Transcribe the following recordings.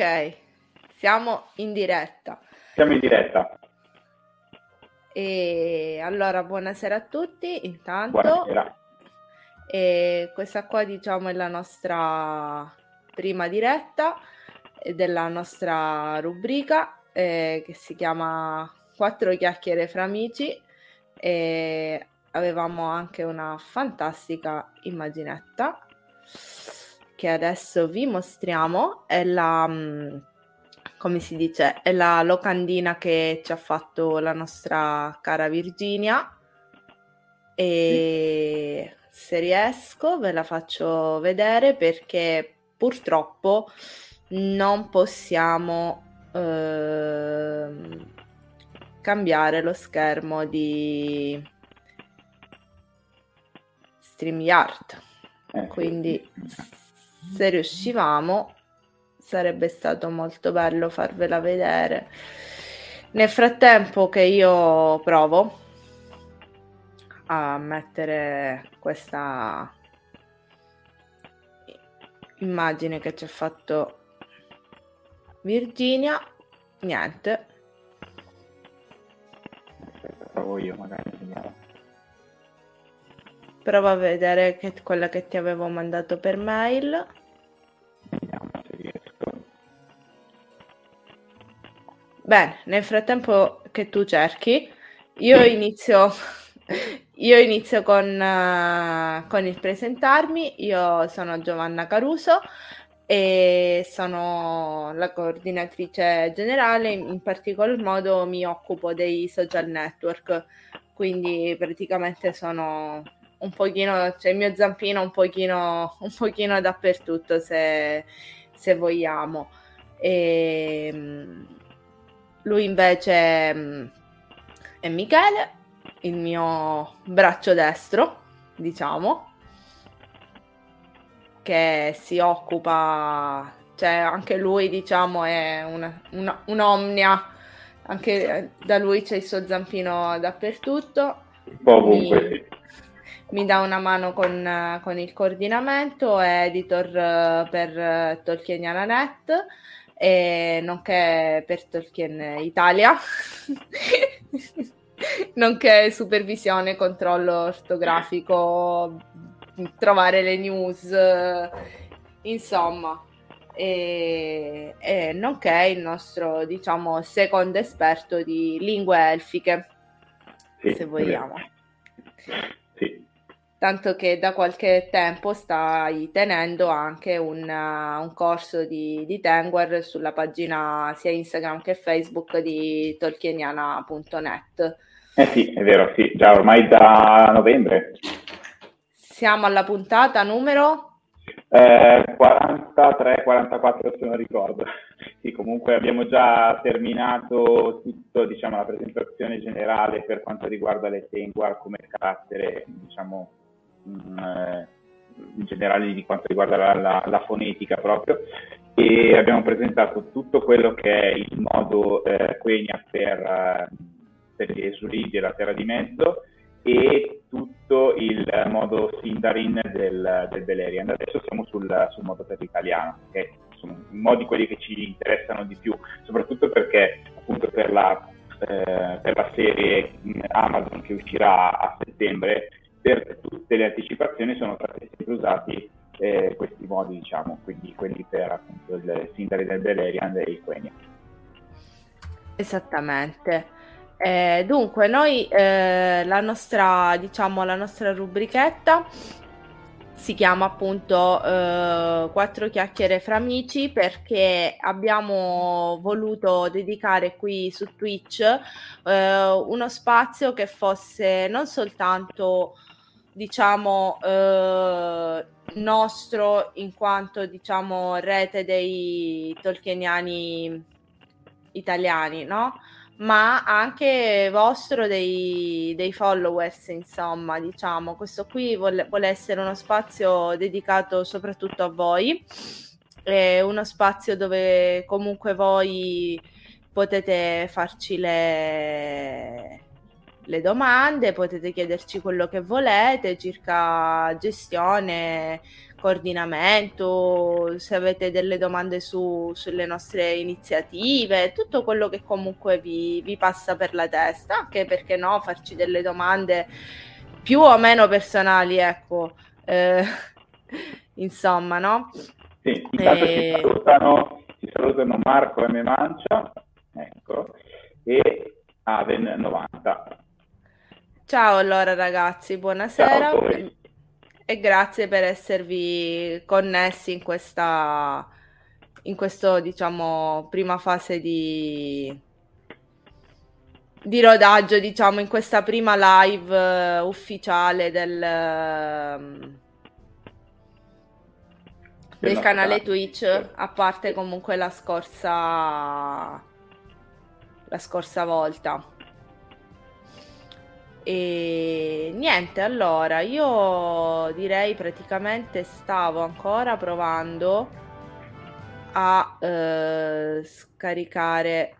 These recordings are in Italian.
Ok, siamo in diretta. Siamo in diretta. E allora, buonasera a tutti, intanto. Buonasera. E questa qua, diciamo, è la nostra prima diretta della nostra rubrica eh, che si chiama Quattro chiacchiere fra amici. E avevamo anche una fantastica immaginetta che adesso vi mostriamo è la, mm, come si dice, è la locandina che ci ha fatto la nostra cara Virginia e se riesco ve la faccio vedere perché purtroppo non possiamo eh, cambiare lo schermo di StreamYard. Eh, Quindi se riuscivamo sarebbe stato molto bello farvela vedere. Nel frattempo che io provo a mettere questa immagine che ci ha fatto Virginia, niente. Provo io magari. Prova a vedere che quella che ti avevo mandato per mail. Vediamo se riesco. Bene, nel frattempo che tu cerchi, io inizio, io inizio con, eh, con il presentarmi. Io sono Giovanna Caruso e sono la coordinatrice generale, in particolar modo mi occupo dei social network, quindi praticamente sono un pochino, cioè il mio zampino un pochino, un pochino dappertutto se, se vogliamo. E, mm, lui invece mm, è Michele, il mio braccio destro, diciamo, che si occupa, cioè anche lui diciamo è una, una- un'omnia anche eh, da lui c'è il suo zampino dappertutto. Un po' ovunque, sì. Mi dà una mano con, con il coordinamento, è editor eh, per eh, Tolkieniana.net e nonché per Tolkien Italia, nonché supervisione, controllo ortografico, trovare le news, insomma. E, e nonché il nostro, diciamo, secondo esperto di lingue elfiche, Sì, se vogliamo. Tanto che da qualche tempo stai tenendo anche un, uh, un corso di, di Tengwar sulla pagina sia Instagram che Facebook di tolkieniana.net. eh sì, è vero, sì, già ormai da novembre. Siamo alla puntata numero Eh, 43-44 se non ricordo. Sì, comunque abbiamo già terminato tutto, diciamo, la presentazione generale per quanto riguarda le Tengwar come carattere, diciamo, mh, eh, in generale di quanto riguarda la, la- la fonetica proprio e abbiamo presentato tutto quello che è il modo eh, Quenya per, eh, per gli esulidi e la terra di mezzo e tutto il modo Sindarin del, del Beleriand. Adesso siamo sul, sul modo per l'italiano, che sono modi quelli che ci interessano di più, soprattutto perché appunto per la, eh, per la serie mh, Amazon che uscirà a settembre, per tutte le anticipazioni sono stati sempre usati eh, questi modi, diciamo, quindi quelli per appunto il Sindarin del Beleriand e il Quenya. Esattamente. Eh, dunque, noi eh, la nostra, diciamo, la nostra rubrichetta si chiama appunto eh, Quattro chiacchiere fra amici perché abbiamo voluto dedicare qui su Twitch eh, uno spazio che fosse non soltanto diciamo eh, nostro in quanto diciamo rete dei tolkieniani italiani, no? Ma anche vostro dei, dei followers, insomma, diciamo. Questo qui vuole, vuole essere uno spazio dedicato soprattutto a voi, è uno spazio dove comunque voi potete farci le, le domande, potete chiederci quello che volete circa gestione, coordinamento, se avete delle domande su- sulle nostre iniziative, tutto quello che comunque vi, vi passa per la testa, anche perché no, farci delle domande più o meno personali, ecco, Eh, insomma, no? Sì, intanto Eh, ci, salutano, ci salutano Marco M. Mancia, ecco, e Aven90. Ciao allora ragazzi, buonasera Ciao e grazie per esservi connessi in questa, in questo, diciamo, prima fase di, di rodaggio, diciamo, in questa prima live eh, ufficiale del, ehm, del canale. Twitch, a parte comunque la scorsa, la scorsa volta. E niente, allora io direi praticamente stavo ancora provando a eh, scaricare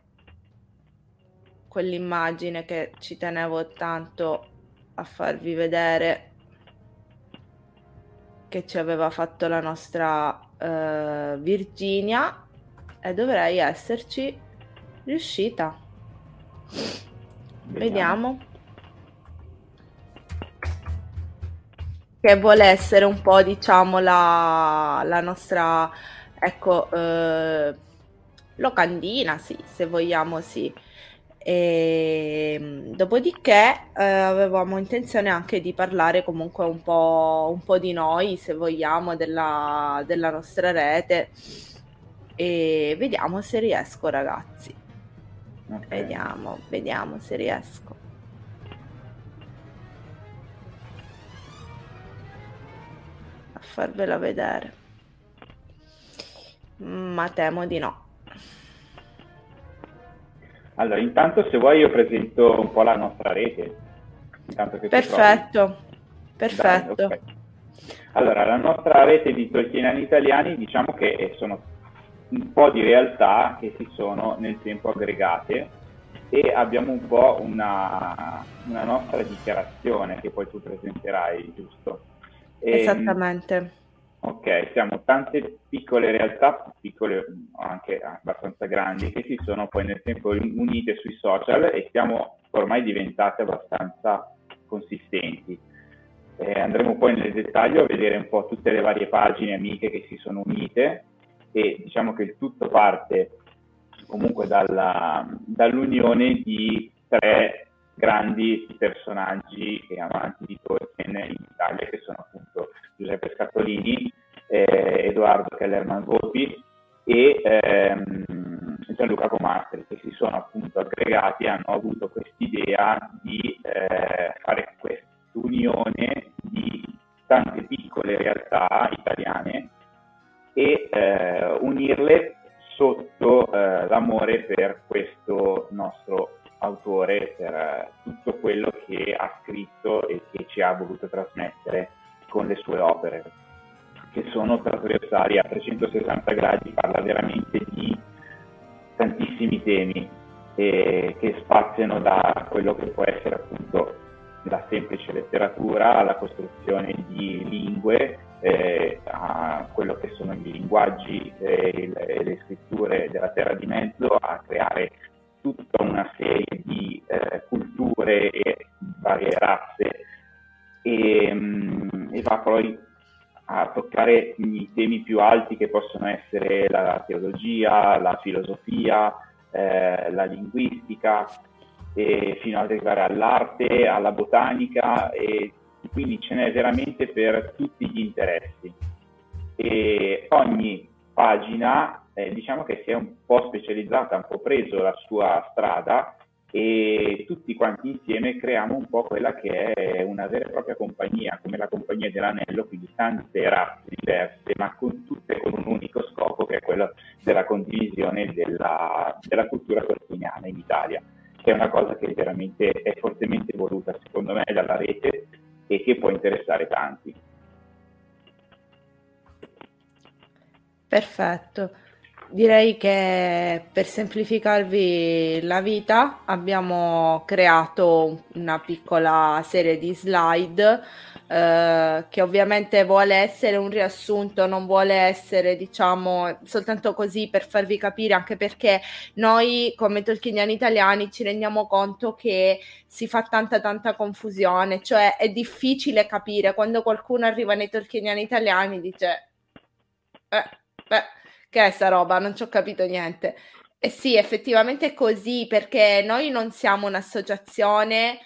quell'immagine che ci tenevo tanto a farvi vedere che ci aveva fatto la nostra eh, Virginia e dovrei esserci riuscita. Vediamo. Che vuole essere un po', diciamo, la, la nostra, ecco, eh, locandina, sì, se vogliamo, sì. E, dopodiché eh, avevamo intenzione anche di parlare comunque un po', un po' di noi, se vogliamo, della, della nostra rete. E vediamo se riesco, ragazzi. Ok. Vediamo, vediamo se riesco. Farvela vedere. Ma temo di no. Allora, intanto se vuoi io presento un po' la nostra rete. Intanto che ti Perfetto, perfetto. Dai, ok. Allora, la nostra rete di tolkieniani italiani diciamo che sono un po' di realtà che si sono nel tempo aggregate e abbiamo un po' una, una nostra dichiarazione che poi tu presenterai, giusto? E, Esattamente. Ok, siamo tante piccole realtà, piccole anche abbastanza grandi, che si sono poi nel tempo unite sui social e siamo ormai diventate abbastanza consistenti. Eh, andremo poi nel dettaglio a vedere un po' tutte le varie pagine amiche che si sono unite e diciamo che il tutto parte comunque dalla, dall'unione di tre grandi personaggi e amanti di Tolkien in Italia che sono appunto Giuseppe Scattolini, eh, Edoardo Kellerman Volpi e ehm, Gianluca Comastri che si sono appunto aggregati e hanno avuto quest'idea di eh, fare questa unione di tante piccole realtà italiane e eh, unirle sotto eh, l'amore per questo nostro autore, per eh, tutto quello che ha scritto e che ci ha voluto trasmettere con le sue opere, che sono trasversali a 360 gradi, parla veramente di tantissimi temi eh, che spaziano da quello che può essere appunto la semplice letteratura alla costruzione di lingue, eh, a quello che sono i linguaggi e le, le, scritture della terra di mezzo, a creare tutta una serie di eh, culture e varie razze e, um, e, va poi a toccare i temi più alti che possono essere la teologia, la filosofia, eh, la linguistica, fino ad arrivare all'arte, alla botanica e quindi ce n'è veramente per tutti gli interessi. E ogni pagina eh, diciamo che si è un po' specializzata, un po' preso la sua strada e tutti quanti insieme creiamo un po' quella che è una vera e propria compagnia, come la compagnia dell'anello, quindi tante razze diverse, ma con tutte con un unico scopo che è quello della condivisione della, della cultura cortiniana in Italia, che è una cosa che veramente è fortemente voluta secondo me dalla rete e che può interessare tanti. Perfetto. Direi che per semplificarvi la vita abbiamo creato una piccola serie di slide eh, che ovviamente vuole essere un riassunto, non vuole essere diciamo soltanto così per farvi capire anche perché noi come tolkieniani italiani ci rendiamo conto che si fa tanta tanta confusione, cioè è difficile capire. Quando qualcuno arriva nei tolkieniani italiani dice eh, beh che è sta roba? Non ci ho capito niente. E sì, effettivamente è così perché noi non siamo un'associazione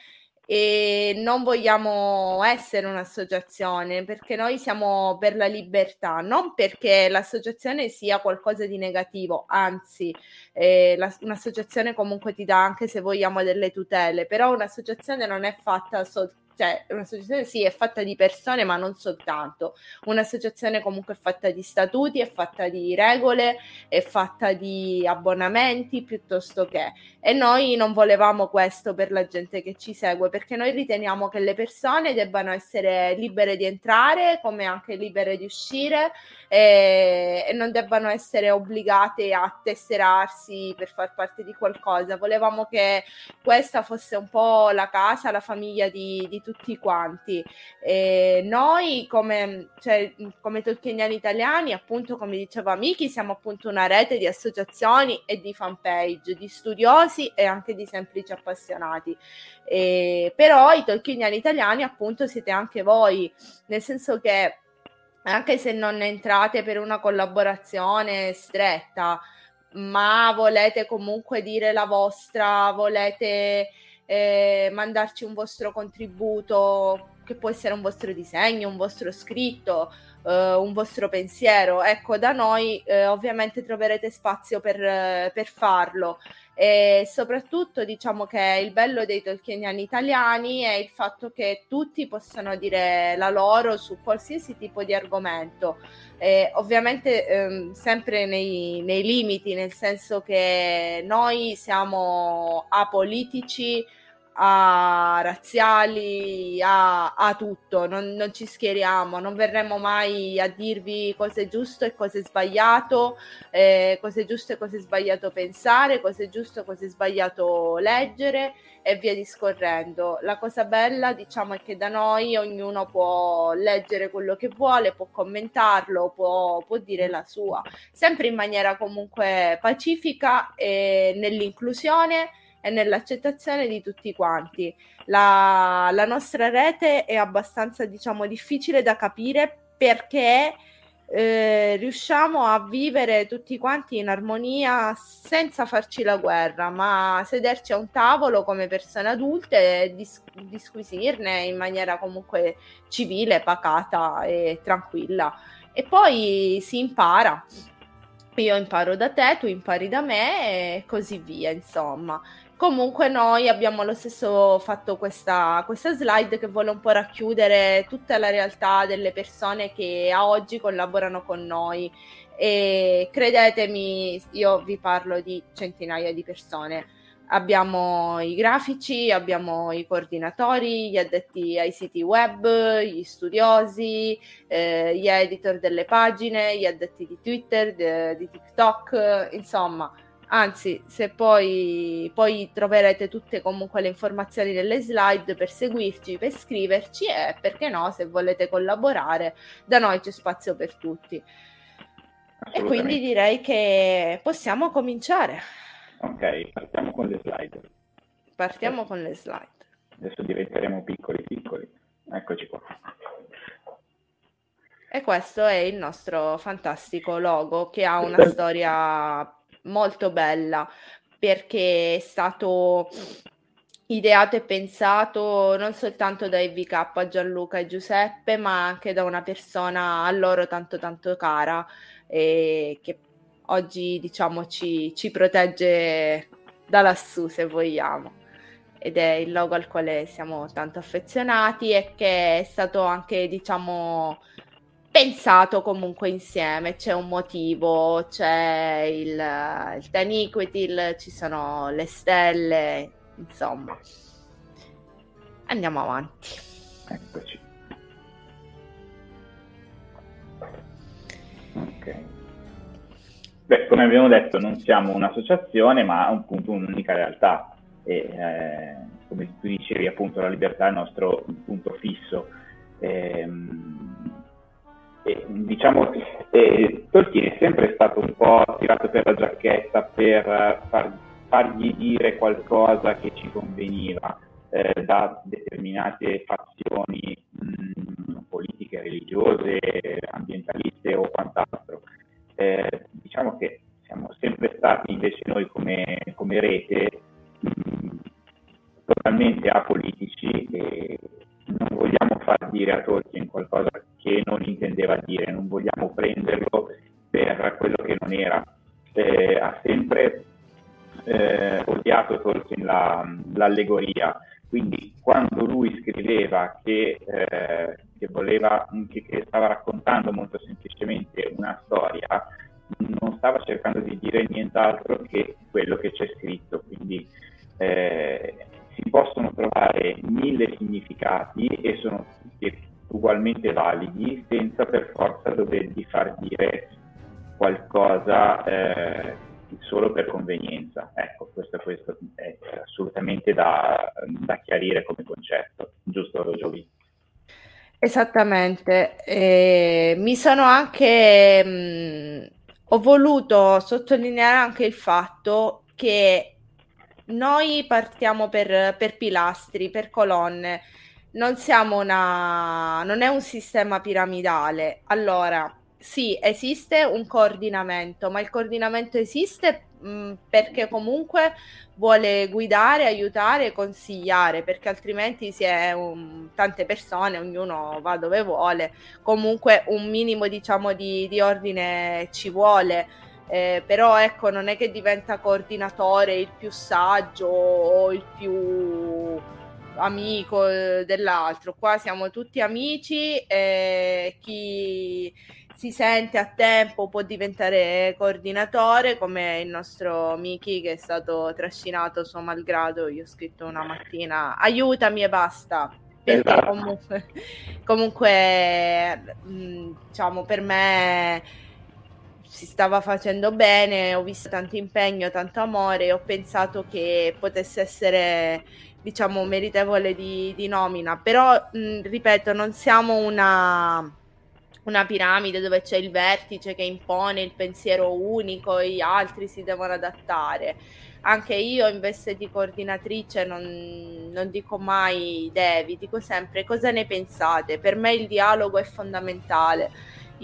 e non vogliamo essere un'associazione perché noi siamo per la libertà, non perché l'associazione sia qualcosa di negativo, anzi, eh, la, un'associazione comunque ti dà anche se vogliamo delle tutele, però un'associazione non è fatta soltanto cioè un'associazione sì è fatta di persone ma non soltanto, un'associazione comunque è fatta di statuti, è fatta di regole, è fatta di abbonamenti piuttosto che. E noi non volevamo questo per la gente che ci segue perché noi riteniamo che le persone debbano essere libere di entrare come anche libere di uscire e, e non debbano essere obbligate a tesserarsi per far parte di qualcosa, volevamo che questa fosse un po' la casa, la famiglia di, di tutti quanti. E noi come, cioè, come tolkieniani italiani, appunto come diceva Miki, siamo appunto una rete di associazioni e di fanpage, di studiosi e anche di semplici appassionati. E, però i tolkieniani italiani appunto siete anche voi, nel senso che anche se non entrate per una collaborazione stretta, ma volete comunque dire la vostra, volete eh, mandarci un vostro contributo, che può essere un vostro disegno, un vostro scritto, eh, un vostro pensiero. Ecco, da noi eh, ovviamente troverete spazio per, per farlo. E soprattutto diciamo che il bello dei tolkieniani italiani è il fatto che tutti possano dire la loro su qualsiasi tipo di argomento. Eh, ovviamente ehm, sempre nei, nei, limiti, nel senso che noi siamo apolitici, a razziali, a, a tutto, non, non, ci schieriamo, non verremo mai a dirvi cosa è giusto e cosa è sbagliato, eh, cosa è giusto e cosa è sbagliato pensare, cosa è giusto e cosa è sbagliato leggere e via discorrendo. La cosa bella, diciamo, è che da noi ognuno può leggere quello che vuole, può commentarlo, può, può dire la sua, sempre in maniera comunque pacifica e nell'inclusione e nell'accettazione di tutti quanti. La, la nostra rete è abbastanza, diciamo, difficile da capire perché eh, riusciamo a vivere tutti quanti in armonia senza farci la guerra, ma sederci a un tavolo come persone adulte e dis- disquisirne in maniera comunque civile, pacata e tranquilla. E poi si impara. Io imparo da te, tu impari da me e così via, insomma. Comunque noi abbiamo lo stesso fatto questa, questa slide che vuole un po' racchiudere tutta la realtà delle persone che a oggi collaborano con noi e credetemi, io vi parlo di centinaia di persone. Abbiamo i grafici, abbiamo i coordinatori, gli addetti ai siti web, gli studiosi, eh, gli editor delle pagine, gli addetti di Twitter, de, di TikTok, insomma Anzi, se poi, poi troverete tutte comunque le informazioni nelle slide per seguirci, per scriverci e perché no, se volete collaborare, da noi c'è spazio per tutti. E quindi direi che possiamo cominciare. Ok, partiamo con le slide. Partiamo adesso, con le slide. Adesso diventeremo piccoli piccoli. Eccoci qua. E questo è il nostro fantastico logo che ha una storia molto bella perché è stato ideato e pensato non soltanto da EVK, Gianluca e Giuseppe, ma anche da una persona a loro tanto tanto cara e che oggi diciamo ci, ci protegge da lassù se vogliamo. Ed è il logo al quale siamo tanto affezionati e che è stato anche diciamo pensato comunque insieme, c'è un motivo, c'è il, il Taniquitil, ci sono le stelle, insomma. Andiamo avanti. Eccoci. Ok. Beh, come abbiamo detto, non siamo un'associazione, ma appunto un'unica realtà. E, eh, come tu dicevi, appunto, la libertà è il nostro punto fisso. Ehm, e, diciamo, eh, Tolkien è sempre stato un po' tirato per la giacchetta per far, fargli dire qualcosa che ci conveniva eh, da determinate fazioni mh, politiche, religiose, ambientaliste o quant'altro. Eh, diciamo che siamo sempre stati invece noi come, come rete mh, totalmente apolitici e non vogliamo far dire a Tolkien qualcosa che non intendeva dire, non vogliamo prenderlo per quello che non era. Eh, ha sempre eh, odiato Tolkien la, l'allegoria, quindi quando lui scriveva che, eh, che, voleva, che, che stava raccontando molto semplicemente una storia, non stava cercando di dire nient'altro che quello che c'è scritto, quindi eh, si possono trovare mille significati e sono tutti ugualmente validi senza per forza dovergli far dire qualcosa eh, solo per convenienza. Ecco, questo, questo è assolutamente da, da, chiarire come concetto, giusto Giovi? Esattamente, eh, mi sono anche, mh, mm, ho voluto sottolineare anche il fatto che noi partiamo per, per pilastri, per colonne, non siamo una, non è un sistema piramidale. Allora, sì, esiste un coordinamento, ma il coordinamento esiste mm, perché comunque vuole guidare, aiutare, consigliare, perché altrimenti si è un, tante persone, ognuno va dove vuole, comunque un minimo diciamo di, di ordine ci vuole eh, però ecco non è che diventa coordinatore il più saggio o il più amico eh, dell'altro qua siamo tutti amici e chi, si sente a tempo può diventare coordinatore come il nostro Miki che è stato trascinato suo malgrado. Io ho scritto una mattina aiutami e basta. Perché esatto. comunque, comunque diciamo per me si stava facendo bene, ho visto tanto impegno, tanto amore ho pensato che potesse essere diciamo meritevole di, di nomina. Però mh, ripeto, non siamo una una piramide dove c'è il vertice che impone il pensiero unico e gli altri si devono adattare. Anche io in veste di coordinatrice non, non dico mai devi, dico sempre cosa ne pensate. Per me il dialogo è fondamentale.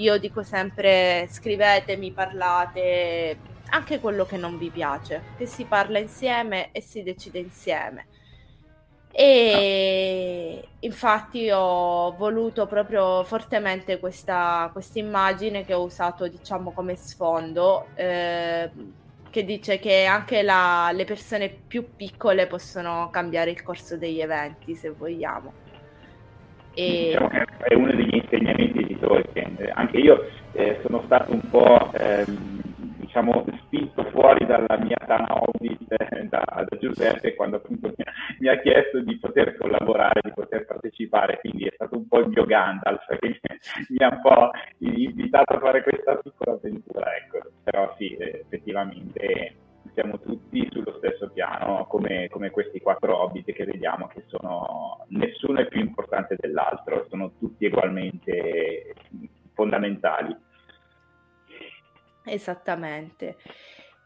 Io dico sempre scrivetemi, parlate, anche quello che non vi piace, che si parla insieme e si decide insieme. E infatti ho voluto proprio fortemente questa immagine che ho usato diciamo come sfondo eh, che dice che anche la, le persone più piccole possono cambiare il corso degli eventi se vogliamo. E... diciamo è uno degli insegnamenti di Tolkien anche io eh, sono stato un po' ehm, diciamo, spinto fuori dalla mia tana hobbit eh, da, da, Giuseppe quando appunto mi, mi, ha chiesto di poter collaborare, di poter partecipare, quindi è stato un po' il mio Gandalf che mi ha un po' invitato a fare questa piccola avventura, ecco. però sì, effettivamente siamo tutti sullo stesso piano come, come, questi quattro hobbit che vediamo che sono nessuno è più importante dell'altro, sono tutti ugualmente fondamentali. Esattamente.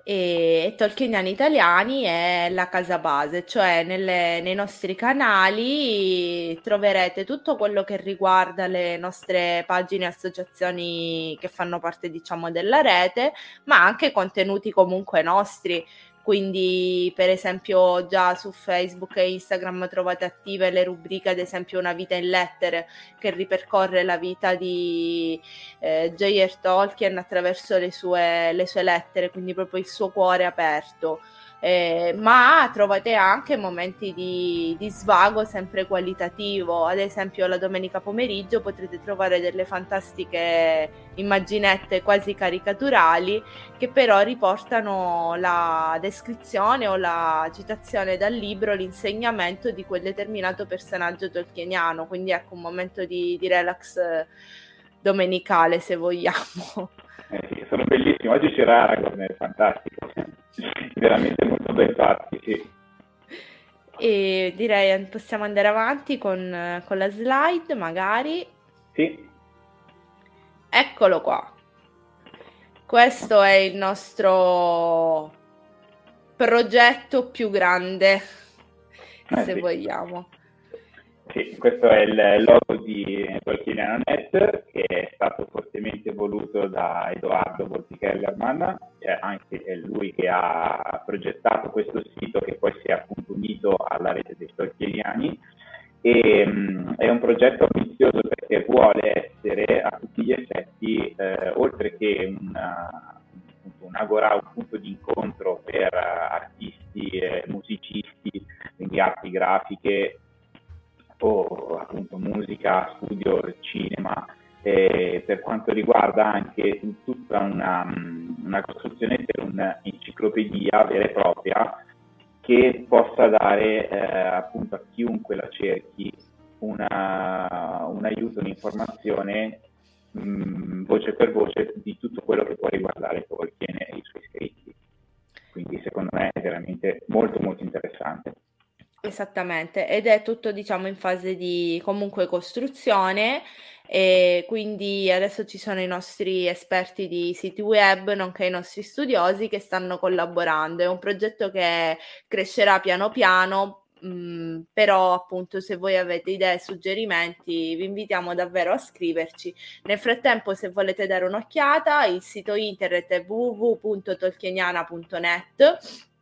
E Tolkieniani Italiani è la casa base, cioè nelle, nei nostri canali troverete tutto quello che riguarda le nostre pagine e associazioni che fanno parte, diciamo, della rete, ma anche contenuti comunque nostri quindi per esempio già su Facebook e Instagram trovate attive le rubriche ad esempio Una vita in lettere che ripercorre la vita di eh, J.R. Tolkien attraverso le sue, le sue lettere, quindi proprio il suo cuore aperto eh, ma trovate anche momenti di, di, svago sempre qualitativo. Ad esempio, la domenica pomeriggio potrete trovare delle fantastiche immaginette quasi caricaturali che però riportano la descrizione o la citazione dal libro, l'insegnamento di quel determinato personaggio tolkieniano. Quindi ecco un momento di, di relax domenicale, se vogliamo. Eh sono bellissimi. Oggi c'era Aragorn, è fantastico veramente molto ben fatti, sì. E direi possiamo andare avanti con, con la slide, magari. Sì. Eccolo qua. Questo è il nostro progetto più grande, eh, se sì. vogliamo. Sì, questo è il logo di Tolkieniano.net che è stato fortemente voluto da Edoardo Voltikellerman, cioè anche è lui che ha progettato questo sito che poi si è appunto unito alla rete dei Tolkieniani e um, è un progetto ambizioso perché vuole essere a tutti gli effetti, eh, oltre che una, un agora, un punto di incontro per artisti, musicisti, quindi arti grafiche, o appunto musica, studio, cinema, eh, per quanto riguarda anche tutta una, una costruzione per un'enciclopedia vera e propria che possa dare eh, appunto a chiunque la cerchi una, un aiuto, un'informazione mh, voce per voce di tutto quello che può riguardare Tolkien e i suoi scritti. Quindi secondo me è veramente molto molto interessante. Esattamente, ed è tutto diciamo in fase di comunque costruzione e quindi adesso ci sono i nostri esperti di siti web nonché i nostri studiosi che stanno collaborando. È un progetto che crescerà piano piano, mh, mm, però appunto se voi avete idee suggerimenti vi invitiamo davvero a scriverci. Nel frattempo se volete dare un'occhiata il sito internet è www.tolkieniana.net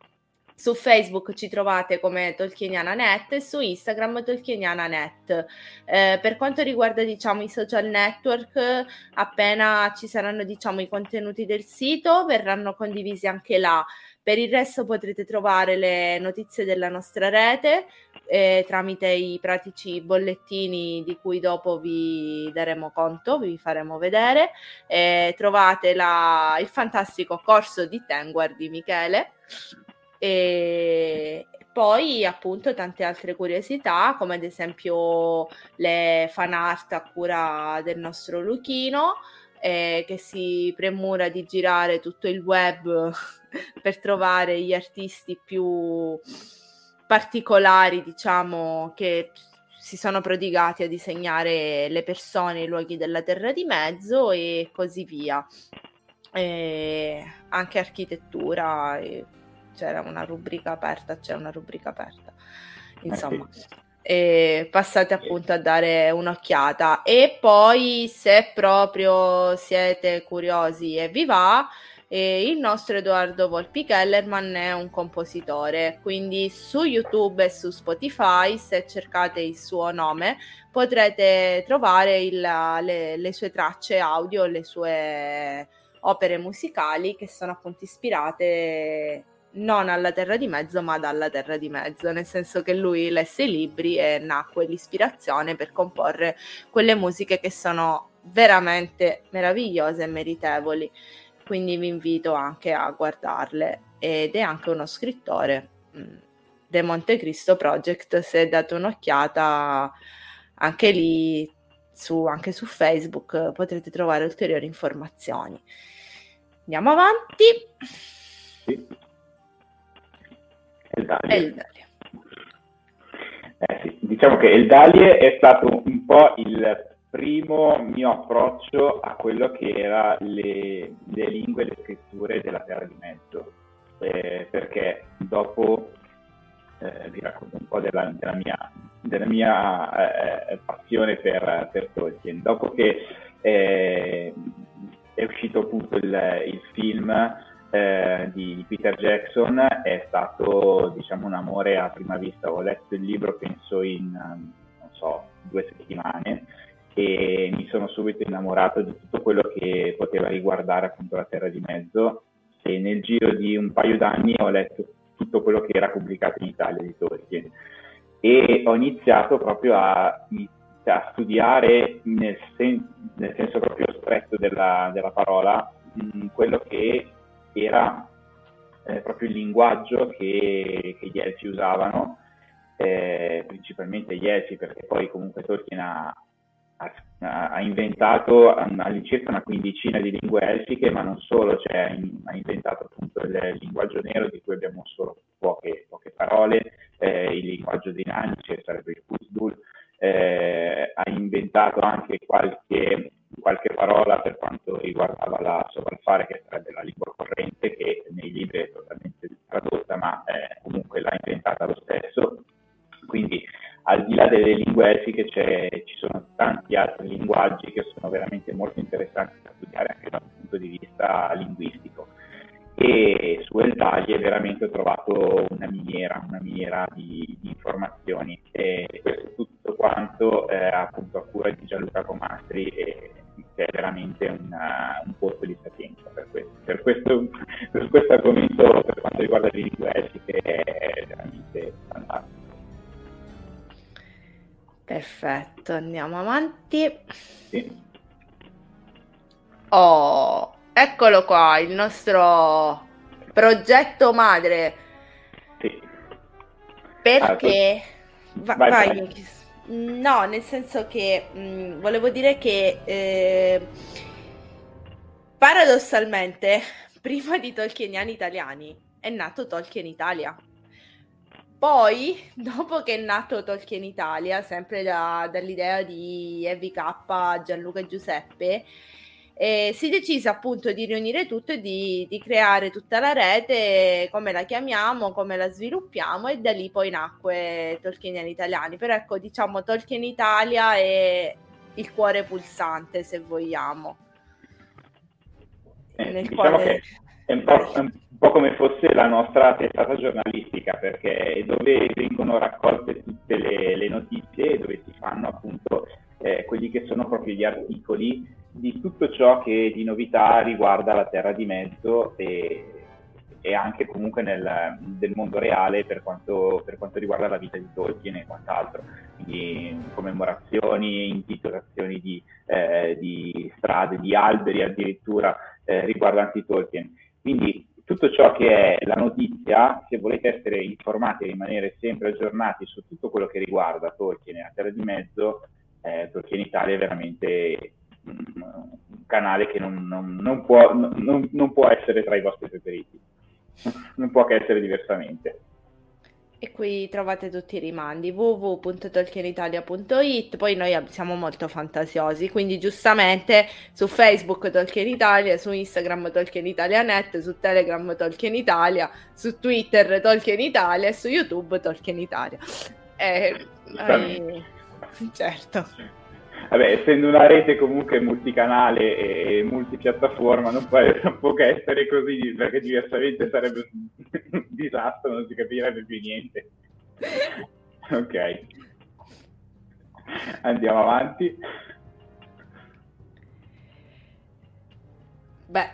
su Facebook ci trovate come TolkienianaNet e su Instagram TolkienianaNet. Eh, per quanto riguarda diciamo, i social network, appena ci saranno diciamo, i contenuti del sito, verranno condivisi anche là. Per il resto potrete trovare le notizie della nostra rete eh, tramite i pratici bollettini di cui dopo vi daremo conto, vi faremo vedere. Eh, trovate la, il fantastico corso di Tenguar di Michele. E poi appunto tante altre curiosità come ad esempio le fan art a cura del nostro Luchino eh, che si premura di girare tutto il web per trovare gli artisti più particolari, diciamo, che si sono prodigati a disegnare le persone, i luoghi della Terra di Mezzo e così via. E anche architettura, c'era una rubrica aperta, c'è una rubrica aperta. Insomma, e passate appunto a dare un'occhiata. E poi, se proprio siete curiosi e vi va, e il nostro Edoardo Volpi Kellerman è un compositore, quindi su YouTube e su Spotify, se cercate il suo nome, potrete trovare il, le, le sue tracce audio, le sue opere musicali che sono appunto ispirate non alla Terra di Mezzo, ma dalla Terra di Mezzo, nel senso che lui lesse i libri e nacque l'ispirazione per comporre quelle musiche che sono veramente meravigliose e meritevoli. Quindi vi invito anche a guardarle ed è anche uno scrittore mm, The Monte Cristo Project se date un'occhiata anche lì su, anche su Facebook potrete trovare ulteriori informazioni. Andiamo avanti. Sì. Eldalie. Eldalie. Eh sì, diciamo che Eldalie è stato un po' il primo mio approccio a quello che erano le, le, lingue e le scritture della Terra di Mezzo, eh, perché dopo eh, vi racconto un po' della, della mia, della mia eh, passione per, per, Tolkien. Dopo che eh, è uscito appunto il, il film eh, di Peter Jackson, è stato diciamo un amore a prima vista. Ho letto il libro penso in, non so, due settimane e mi sono subito innamorato di tutto quello che poteva riguardare appunto la Terra di Mezzo e nel giro di un paio d'anni ho letto tutto quello che era pubblicato in Italia di Tolkien e ho iniziato proprio a, a studiare nel, sen- nel, senso proprio stretto della, della parola mh, quello che era eh, proprio il linguaggio che, che gli elfi usavano eh, principalmente gli elfi perché poi comunque Tolkien ha, ha, inventato all'incirca una quindicina di lingue elfiche, ma non solo, cioè ha inventato appunto il linguaggio nero di cui abbiamo solo poche, poche parole, eh, il linguaggio dei nani, cioè sarebbe il Kuzdul, eh, ha inventato anche qualche, qualche, parola per quanto riguardava la sovralfare, che sarebbe la lingua corrente, che nei libri è totalmente tradotta, ma eh, comunque l'ha inventata lo stesso. Quindi al di là delle lingue elfiche ci sono tanti altri linguaggi che sono veramente molto interessanti da studiare anche dal punto di vista linguistico. E su Eltaglie veramente ho trovato una miniera, una miniera di, di informazioni e questo è tutto quanto eh, appunto a cura di Gianluca Comastri e, che è veramente una, un posto di sapienza per questo. Per questo, per questo argomento per quanto riguarda lingue elfiche è veramente fantastico. Perfetto, andiamo avanti. Sì. Oh, eccolo qua, il nostro progetto madre. Sì. Perché... Ah, vai, vai, vai. No, nel senso che mh, mm, volevo dire che eh, paradossalmente, prima di Tolkieniani italiani, è nato Tolkien Italia. Poi, dopo che è nato Tolkien Italia, sempre da, dall'idea di EVK, Gianluca e Giuseppe, eh, si decise appunto di riunire tutto e di, di, creare tutta la rete, come la chiamiamo, come la sviluppiamo e da lì poi nacque Tolkieniani Italiani. Però ecco, diciamo Tolkien Italia è il cuore pulsante, se vogliamo. Eh, nel diciamo quale... È un, po', è un po' come fosse la nostra testata giornalistica, perché è dove vengono raccolte tutte le, le notizie e dove si fanno appunto eh, quelli che sono proprio gli articoli di tutto ciò che di novità riguarda la Terra di Mezzo e e anche comunque nel, del mondo reale per quanto, per quanto, riguarda la vita di Tolkien e quant'altro, quindi commemorazioni, intitolazioni di, eh, di strade, di alberi addirittura eh, riguardanti Tolkien. Quindi tutto ciò che è la notizia, se volete essere informati e rimanere sempre aggiornati su tutto quello che riguarda Tolkien e la Terra di Mezzo, eh, Tolkien Italia è veramente un canale che non, non, non, può, non, può, essere tra i vostri preferiti, non può che essere diversamente. E qui trovate tutti i rimandi www.tolkienitalia.it. Poi noi siamo molto fantasiosi, quindi giustamente su Facebook Tolkien Italia, su Instagram Tolkien Italia Net, su Telegram Tolkien Italia, su Twitter Tolkien Italia e su YouTube Tolkien Italia. Eh, noi... Certo. Vabbè, essendo una rete comunque multicanale e multipiattaforma, non può, non può che essere così, perché diversamente sarebbe un disastro, non si capirebbe più niente. ok. Andiamo avanti. Beh,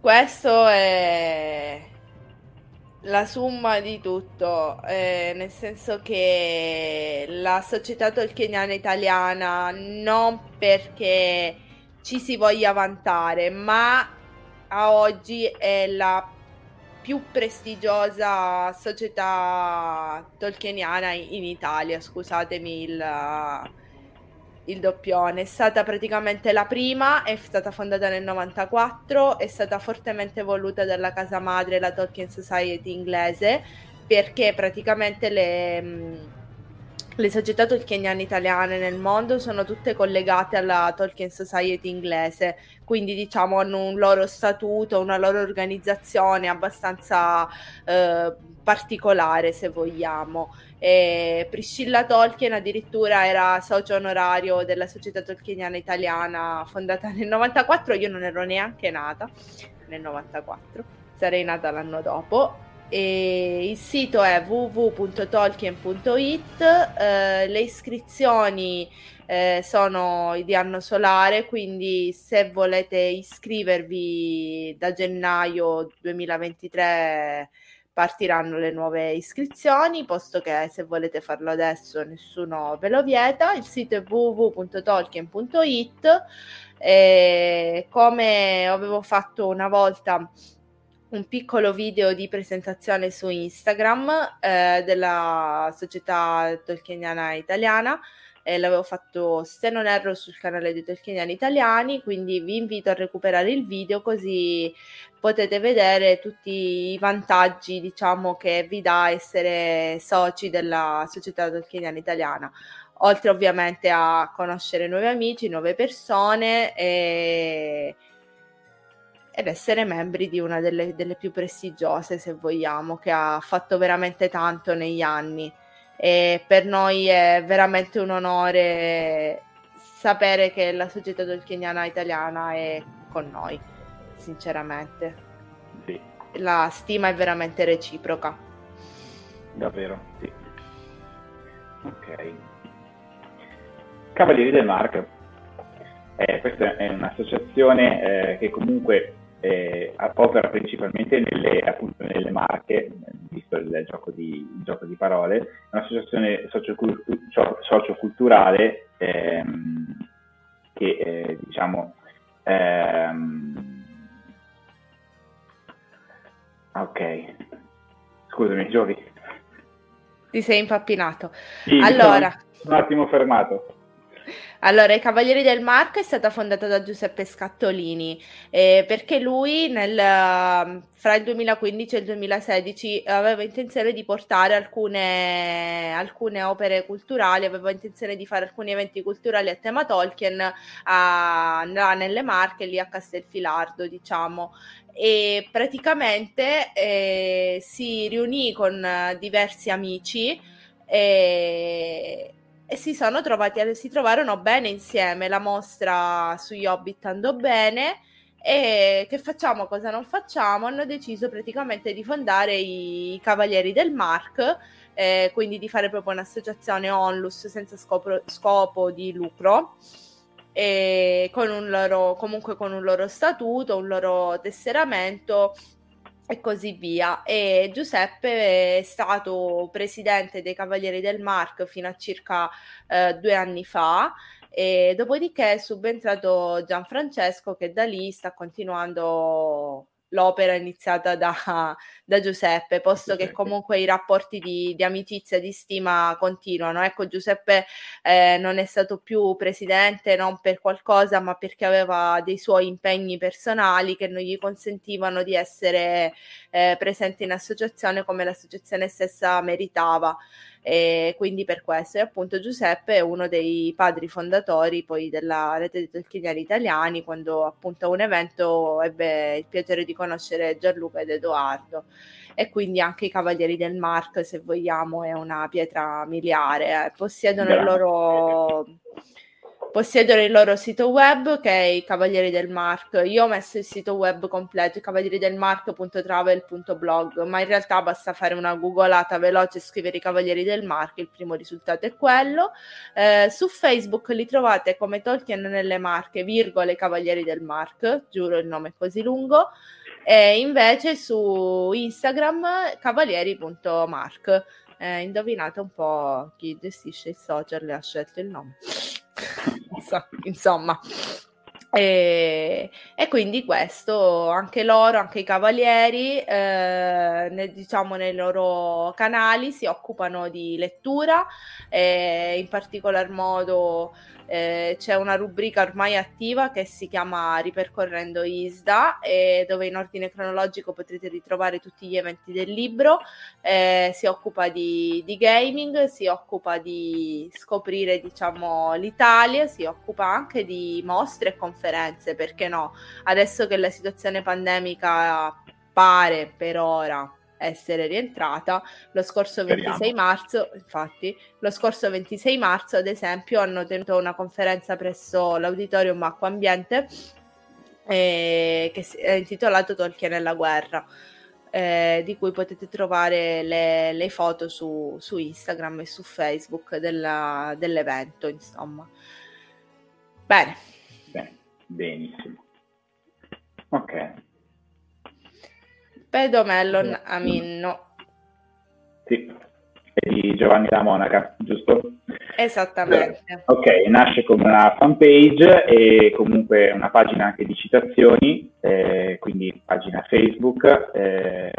questo è la somma di tutto, eh, nel senso che la società tolkieniana italiana non perché ci si voglia vantare, ma a oggi è la più prestigiosa società tolkieniana in Italia, scusatemi il il doppione. È stata praticamente la prima, è stata fondata nel 94, è stata fortemente voluta dalla casa madre, la Tolkien Society inglese, perché praticamente le, mm, le società tolkieniane italiane nel mondo sono tutte collegate alla Tolkien Society inglese, quindi diciamo hanno un loro statuto, una loro organizzazione abbastanza eh, particolare se vogliamo. E Priscilla Tolkien addirittura era socio onorario della Società Tolkieniana Italiana fondata nel 94, io non ero neanche nata nel 94, sarei nata l'anno dopo. E il sito è www.tolkien.it, eh, le iscrizioni eh, sono di anno solare, quindi se volete iscrivervi da gennaio 2023 partiranno le nuove iscrizioni, posto che se volete farlo adesso nessuno ve lo vieta. Il sito è www.tolkien.it. E come avevo fatto una volta un piccolo video di presentazione su Instagram eh, della società tolkieniana italiana eh, l'avevo fatto se non erro sul canale dei Tolkieniani italiani, quindi vi invito a recuperare il video così potete vedere tutti i vantaggi, diciamo, che vi dà essere soci della società Tolkieniana italiana. Oltre ovviamente a conoscere nuovi amici, nuove persone e ed essere membri di una delle, delle, più prestigiose, se vogliamo, che ha fatto veramente tanto negli anni e per noi è veramente un onore sapere che la società tolkieniana italiana è con noi, sinceramente. Sì. La stima è veramente reciproca. Davvero, sì. Ok. Cavalieri del Mark. Eh, questa è un'associazione eh, che comunque eh, opera principalmente nelle, appunto, nelle marche, visto il gioco di, il gioco di parole, è un'associazione sociocultu- socioculturale ehm, che eh, diciamo ehm, ok. Scusami Giovi ti sei impappinato. Sì, allora. un attimo fermato allora, i Cavalieri del Marco è stata fondata da Giuseppe Scattolini eh, perché lui nel, fra il 2015 e il 2016 aveva intenzione di portare alcune, alcune opere culturali, aveva intenzione di fare alcuni eventi culturali a tema Tolkien a, nelle Marche, lì a Castelfilardo, diciamo. E praticamente eh, si riunì con diversi amici e, e si sono trovati, si trovarono bene insieme. La mostra sugli Hobbit andò bene e che facciamo, cosa non facciamo? Hanno deciso praticamente di fondare i Cavalieri del Mark, eh, quindi di fare proprio un'associazione onlus senza scopo, scopo di lucro. Con un loro, comunque con un loro statuto, un loro tesseramento e così via. E Giuseppe è stato presidente dei Cavalieri del Mark fino a circa eh, due anni fa. E dopodiché è subentrato Gianfrancesco che da lì sta continuando l'opera iniziata da, da Giuseppe, posto Giuseppe. che comunque i rapporti di, di, amicizia, di stima continuano. Ecco, Giuseppe eh, non è stato più presidente non per qualcosa, ma perché aveva dei suoi impegni personali che non gli consentivano di essere eh, presente in associazione come l'associazione stessa meritava e quindi per questo. E appunto Giuseppe è uno dei padri fondatori poi della rete dei tolkieniani italiani, quando appunto a un evento ebbe il piacere di conoscere Gianluca ed Edoardo. E quindi anche i Cavalieri del Mark, se vogliamo, è una pietra miliare. Eh. Possiedono Grazie. il loro possiedono il loro sito web che è i Cavalieri del Mark. Io ho messo il sito web completo, i cavalieri del Mark.travel.blog, ma in realtà basta fare una googolata veloce e scrivere i Cavalieri del Mark, il primo risultato è quello. Eh, su Facebook li trovate come Tolkien nelle Marche, virgole Cavalieri del Mark, giuro il nome è così lungo. E invece su Instagram cavalieri.mark. Eh, indovinate un po' chi gestisce il social e ha scelto il nome. Insomma. E, e, quindi questo, anche loro, anche i cavalieri, eh, ne, diciamo nei loro canali si occupano di lettura, eh, in particolar modo eh, c'è una rubrica ormai attiva che si chiama Ripercorrendo ISDA, e dove in ordine cronologico potrete ritrovare tutti gli eventi del libro. Eh, si occupa di, di, gaming, si occupa di scoprire diciamo, l'Italia, si occupa anche di mostre e conferenze, perché no? Adesso che la situazione pandemica pare per ora essere rientrata. Lo scorso 26 Speriamo. marzo, infatti, lo scorso 26 marzo, ad esempio, hanno tenuto una conferenza presso l'Auditorium Acqua Ambiente eh, che è intitolato Tolkien nella guerra. Eh, di cui potete trovare le, le foto su, su, Instagram e su Facebook della, dell'evento, insomma. Bene. Bene, benissimo. Ok, Pedomellon Aminno. Sì, è di Giovanni da Monaca, giusto? Esattamente. Ok, nasce come una fanpage e comunque una pagina anche di citazioni, eh, quindi pagina Facebook eh,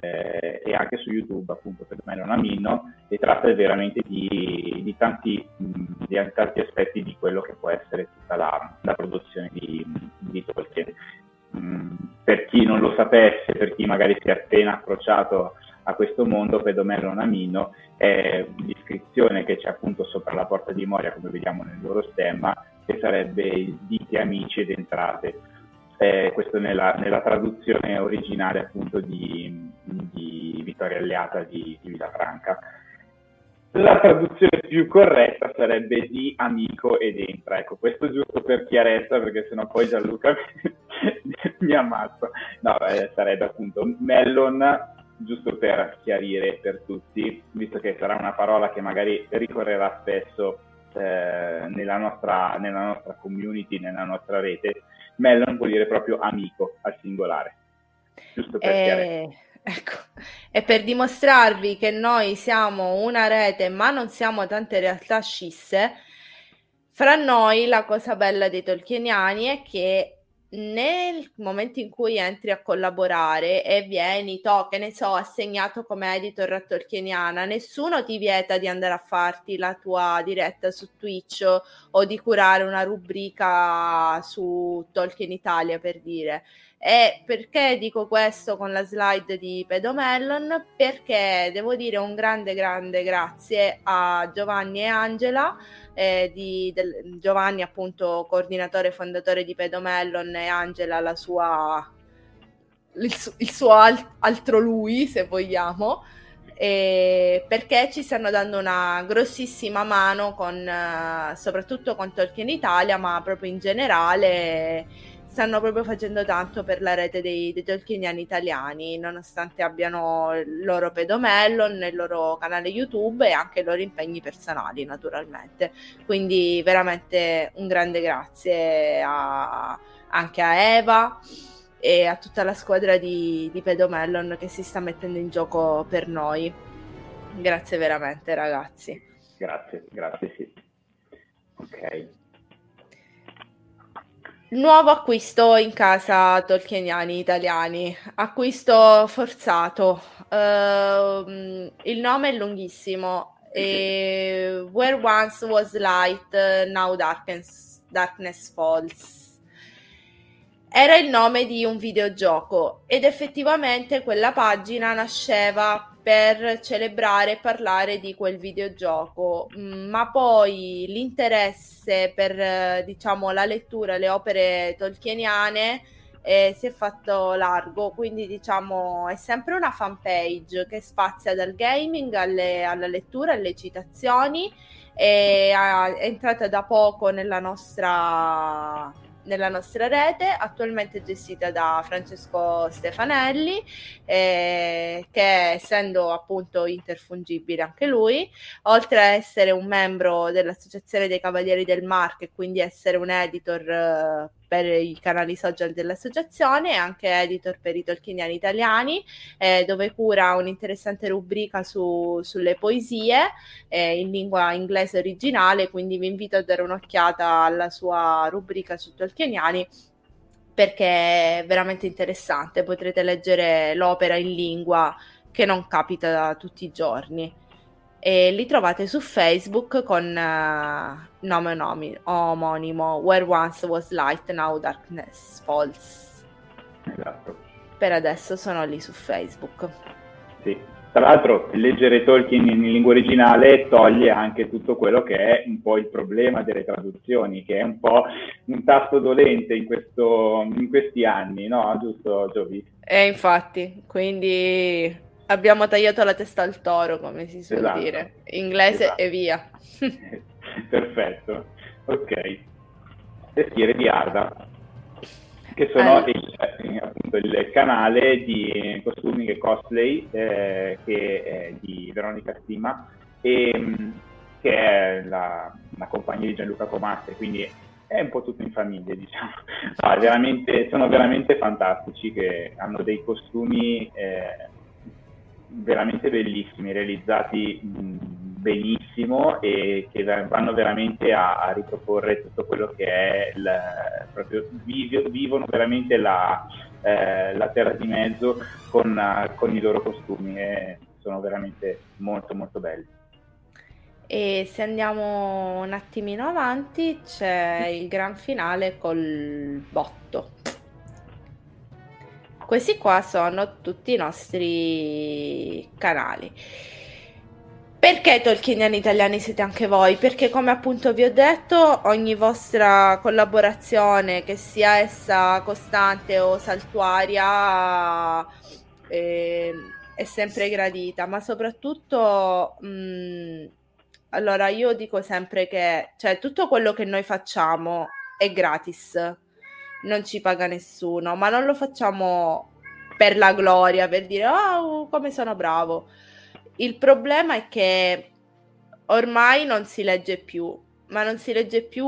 e anche su YouTube, appunto, per me non Aminno, e tratta veramente di, di, tanti, di, tanti, aspetti di quello che può essere tutta la, la produzione di, di Tolkien. Mm, per chi non lo sapesse, per chi magari si è appena approcciato a questo mondo, Pedomelo Namino è l'iscrizione che c'è appunto sopra la porta di Moria, come vediamo nel loro stemma, che sarebbe diti amici ed entrate. Eh, questo nella, nella, traduzione originale appunto di, di Vittoria Alleata di, di Villafranca. La traduzione più corretta sarebbe di amico ed entra. Ecco, questo giusto per chiarezza, perché sennò poi Gianluca mi ammazza. No, eh, sarebbe appunto Mellon, giusto per chiarire per tutti, visto che sarà una parola che magari ricorrerà spesso eh, nella, nostra, nella nostra community, nella nostra rete. Mellon vuol dire proprio amico al singolare. Giusto per eh... chiarezza. Ecco, e per dimostrarvi che noi siamo una rete, ma non siamo tante realtà scisse, fra noi la cosa bella dei tolkieniani è che nel momento in cui entri a collaborare e vieni, to, che ne so, assegnato come editor a Tolkieniana, nessuno ti vieta di andare a farti la tua diretta su Twitch o di curare una rubrica su Tolkien Italia, per dire. E perché dico questo con la slide di Pedomellon? Perché devo dire un grande, grande grazie a Giovanni e Angela, eh, di, del, Giovanni appunto coordinatore e fondatore di Pedomellon e Angela la sua, il, il suo al, altro lui, se vogliamo. Eh, perché ci stanno dando una grossissima mano con uh, soprattutto con Tolkien Italia, ma proprio in generale stanno proprio facendo tanto per la rete dei, dei tolkieniani italiani, nonostante abbiano il loro pedomellon, il loro canale YouTube e anche i loro impegni personali, naturalmente. Quindi veramente un grande grazie a, anche a Eva e a tutta la squadra di, di Pedomellon che si sta mettendo in gioco per noi. Grazie veramente ragazzi. Grazie, grazie sì. Ok. Nuovo acquisto in casa Tolkieniani italiani, acquisto forzato. Uh, il nome è lunghissimo. E Where once was light, now darkness, darkness falls. Era il nome di un videogioco ed effettivamente quella pagina nasceva per celebrare e parlare di quel videogioco, mm, ma poi l'interesse per diciamo la lettura, le opere tolkieniane eh, si è fatto largo, quindi diciamo è sempre una fanpage che spazia dal gaming alle, alla lettura, alle citazioni e è entrata da poco nella nostra nella nostra rete, attualmente gestita da Francesco Stefanelli, eh, che essendo appunto interfungibile anche lui, oltre a essere un membro dell'Associazione dei Cavalieri del Marco e quindi essere un editor eh, per i canali social dell'associazione e anche editor per i tolkieniani italiani, eh, dove cura un'interessante rubrica su, sulle poesie eh, in lingua inglese originale, quindi vi invito a dare un'occhiata alla sua rubrica su tolkieniani perché è veramente interessante, potrete leggere l'opera in lingua che non capita tutti i giorni e li trovate su Facebook con uh, nome nomi, omonimo Where Once Was Light, Now Darkness Falls. Esatto. Per adesso sono lì su Facebook. Sì. Tra l'altro, leggere Tolkien in lingua originale toglie anche tutto quello che è un po' il problema delle traduzioni, che è un po' un tasto dolente in, questo, in questi anni, no? Giusto, Giovi? Eh, infatti, quindi Abbiamo tagliato la testa al toro, come si suol esatto. dire. Inglese esatto. e via. Perfetto. Ok. Testiere di Arda, che sono allora. il, eh, appunto, il, canale di costumi e cosplay eh, che è di Veronica Stima e mm, che è la, la compagnia di Gianluca Comastri, quindi è un po' tutto in famiglia, diciamo. No, veramente, sono veramente fantastici, che hanno dei costumi eh, veramente bellissimi, realizzati benissimo e che vanno veramente a, a, riproporre tutto quello che è il, proprio vivono veramente la, eh, la terra di mezzo con, con i loro costumi e sono veramente molto molto belli. E se andiamo un attimino avanti c'è il gran finale col botto. Questi qua sono tutti i nostri canali. Perché Tolkieniani italiani siete anche voi? Perché come appunto vi ho detto, ogni vostra collaborazione, che sia essa costante o saltuaria, eh, è sempre gradita, ma soprattutto, mh, mm, allora io dico sempre che cioè, tutto quello che noi facciamo è gratis non ci paga nessuno, ma non lo facciamo per la gloria, per dire oh, come sono bravo. Il problema è che ormai non si legge più, ma non si legge più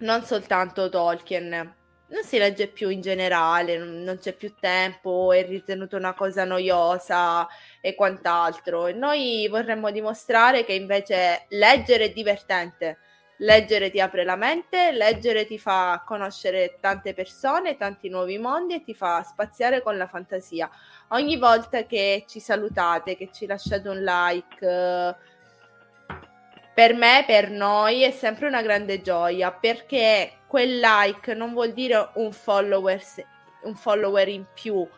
non soltanto Tolkien, non si legge più in generale, non c'è più tempo, è ritenuto una cosa noiosa e quant'altro. E noi vorremmo dimostrare che invece leggere è divertente Leggere ti apre la mente, leggere ti fa conoscere tante persone, tanti nuovi mondi e ti fa spaziare con la fantasia. Ogni volta che ci salutate, che ci lasciate un like, per me, per noi è sempre una grande gioia perché quel like non vuol dire un follower, un follower in più,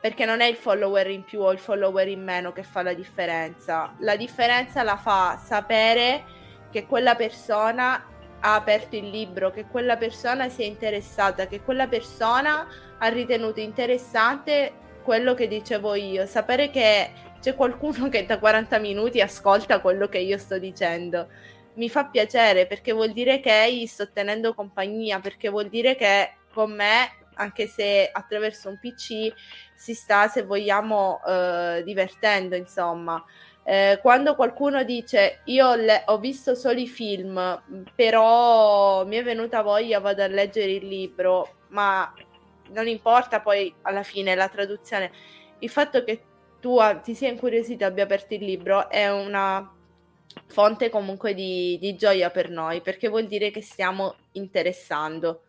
perché non è il follower in più o il follower in meno che fa la differenza. La differenza la fa sapere che quella persona ha aperto il libro, che quella persona si è interessata, che quella persona ha ritenuto interessante quello che dicevo io, sapere che c'è qualcuno che da 40 minuti ascolta quello che io sto dicendo. Mi fa piacere perché vuol dire che gli sto tenendo compagnia, perché vuol dire che con me, anche se attraverso un PC, si sta, se vogliamo, eh, divertendo, insomma. Eh, quando qualcuno dice io le- ho visto solo i film, però mi è venuta voglia, vado a leggere il libro, ma non importa poi alla fine la traduzione, il fatto che tu ti sia incuriosito e abbia aperto il libro è una fonte comunque di, di gioia per noi, perché vuol dire che stiamo interessando.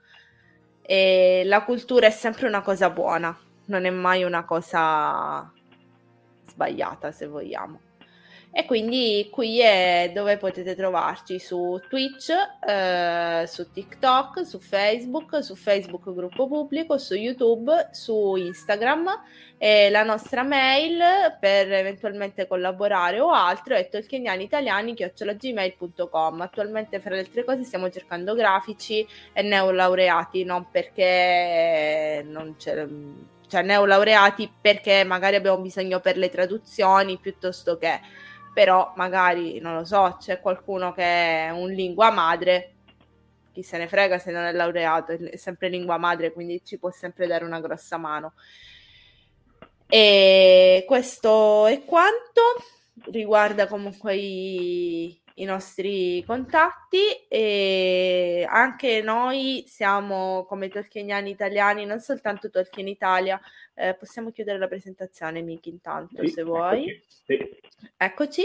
E la cultura è sempre una cosa buona, non è mai una cosa sbagliata, se vogliamo. E quindi qui è dove potete trovarci su Twitch, eh, su TikTok, su Facebook, su Facebook gruppo pubblico, su YouTube, su Instagram. E la nostra mail per eventualmente collaborare o altro è tolkienianitaliani.gmail.com Attualmente fra le altre cose stiamo cercando grafici e neolaureati, non perché non c'è cioè neolaureati perché magari abbiamo bisogno per le traduzioni piuttosto che però magari, non lo so, c'è qualcuno che è un lingua madre, chi se ne frega se non è laureato, è sempre lingua madre, quindi ci può sempre dare una grossa mano. E questo è quanto riguarda comunque i, i nostri contatti e anche noi siamo come Tolkieniani italiani, non soltanto Tolkien Italia. Eh, possiamo chiudere la presentazione, Miki, intanto, sì, se vuoi. Eccoci. eccoci.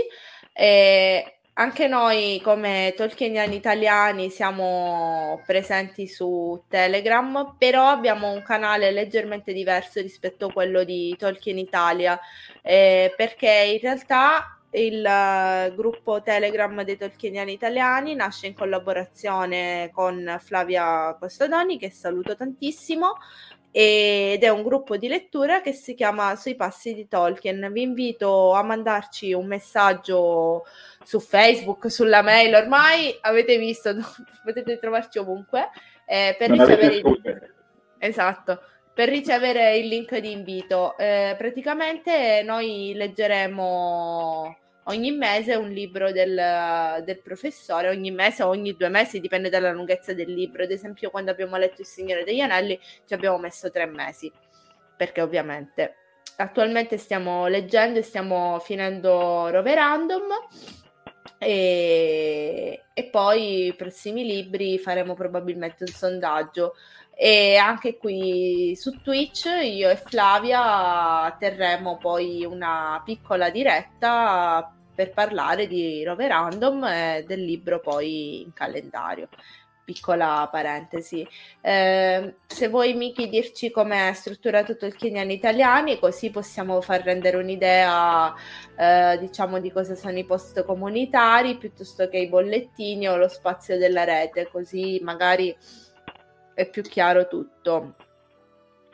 E anche noi come Tolkieniani italiani siamo presenti su Telegram, però abbiamo un canale leggermente diverso rispetto a quello di Tolkien Italia, eh, perché in realtà il uh, gruppo Telegram dei Tolkieniani italiani nasce in collaborazione con Flavia Costodoni, che saluto tantissimo, ed è un gruppo di lettura che si chiama Sui passi di Tolkien. Vi invito a mandarci un messaggio su Facebook, sulla mail, ormai avete visto, potete trovarci ovunque, eh, per ricevere... Il... Esatto per ricevere il link di invito. Eh, praticamente noi leggeremo ogni mese un libro del, del, professore, ogni mese o ogni due mesi, dipende dalla lunghezza del libro. Ad esempio, quando abbiamo letto Il Signore degli Anelli ci abbiamo messo tre mesi, perché ovviamente attualmente stiamo leggendo e stiamo finendo Rove Random. E, e poi i prossimi libri faremo probabilmente un sondaggio e anche qui su Twitch io e Flavia terremo poi una piccola diretta per parlare di Rove Random e del libro poi in calendario. Piccola parentesi. Eh, se vuoi Miki dirci come è strutturato Tolkieniani italiani, così possiamo far rendere un'idea eh, diciamo di cosa sono i post comunitari piuttosto che i bollettini o lo spazio della rete, così magari è più chiaro tutto.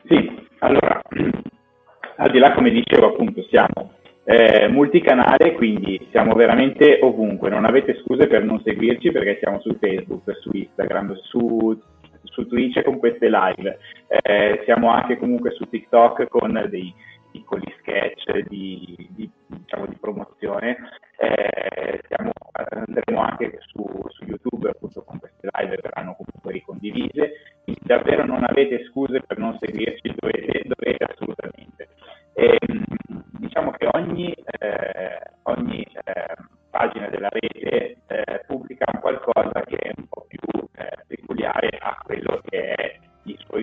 Sì, allora, al di là come dicevo appunto siamo eh, multicanale, quindi siamo veramente ovunque, non avete scuse per non seguirci perché siamo su Facebook, su Instagram, su, su Twitch con queste live, eh, siamo anche comunque su TikTok con dei piccoli sketch di, di, diciamo, di promozione, eh, siamo, andremo anche su, su, YouTube appunto con queste live verranno comunque ricondivise, quindi davvero non avete scuse per non seguirci, dovete, dovete assolutamente. E, ehm, diciamo che ogni, eh, ogni eh, pagina della rete eh, pubblica qualcosa che è un po' più eh, peculiare a quello che è il suo,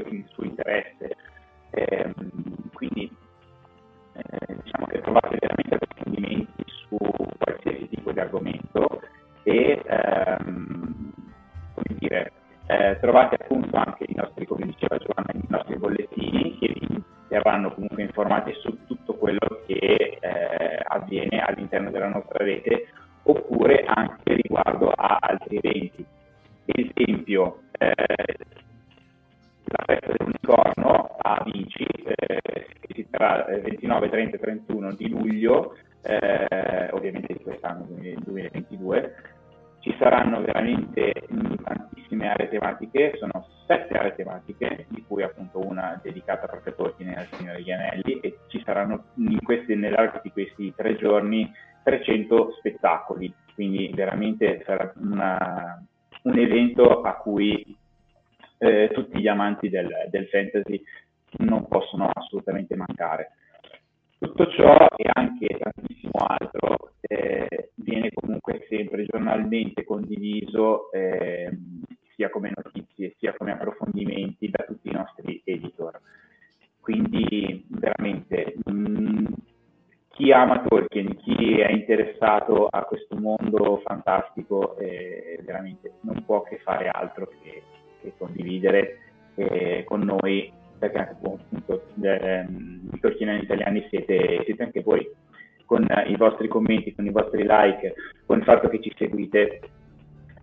commenti, con i vostri like, con il fatto che ci seguite,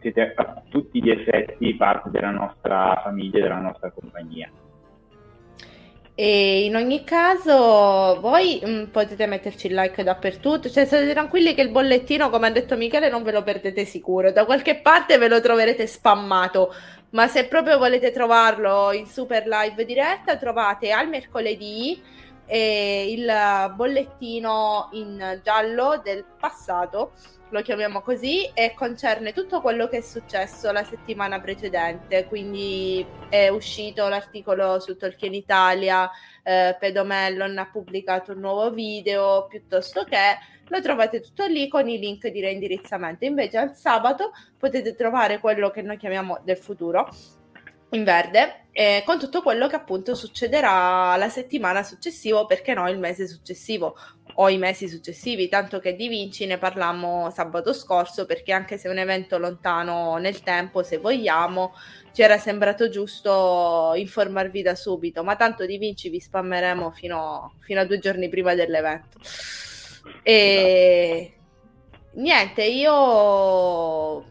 siete a tutti gli effetti parte della nostra famiglia, della nostra compagnia. E in ogni caso, voi mh, mm, potete metterci il like dappertutto. Cioè, state tranquilli che il bollettino, come ha detto Michele, non ve lo perdete sicuro. Da qualche parte ve lo troverete spammato. Ma se proprio volete trovarlo in super live diretta, trovate al mercoledì eh, il bollettino in giallo del passato lo chiamiamo così, e concerne tutto quello che è successo la settimana precedente. Quindi è uscito l'articolo su Tolkien Italia, eh, Pedomellon ha pubblicato un nuovo video, piuttosto che lo trovate tutto lì con i link di reindirizzamento. Invece al sabato potete trovare quello che noi chiamiamo del futuro in verde eh, con tutto quello che appunto succederà la settimana successiva, perché no il mese successivo o i mesi successivi, tanto che di Vinci ne parlammo sabato scorso perché anche se è un evento lontano nel tempo, se vogliamo, ci era sembrato giusto informarvi da subito, ma tanto di Vinci vi spammeremo fino, fino a due giorni prima dell'evento. E niente, io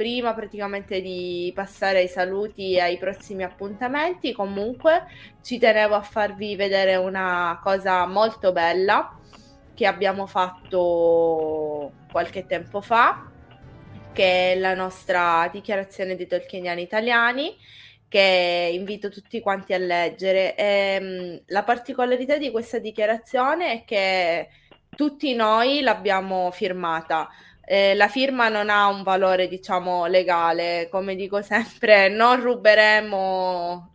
prima praticamente di passare ai saluti e ai prossimi appuntamenti, comunque ci tenevo a farvi vedere una cosa molto bella che abbiamo fatto qualche tempo fa, che è la nostra dichiarazione dei tolkieniani italiani, che invito tutti quanti a leggere. E, ehm, la particolarità di questa dichiarazione è che tutti noi l'abbiamo firmata. Eh, la firma non ha un valore, diciamo, legale, come dico sempre, non ruberemo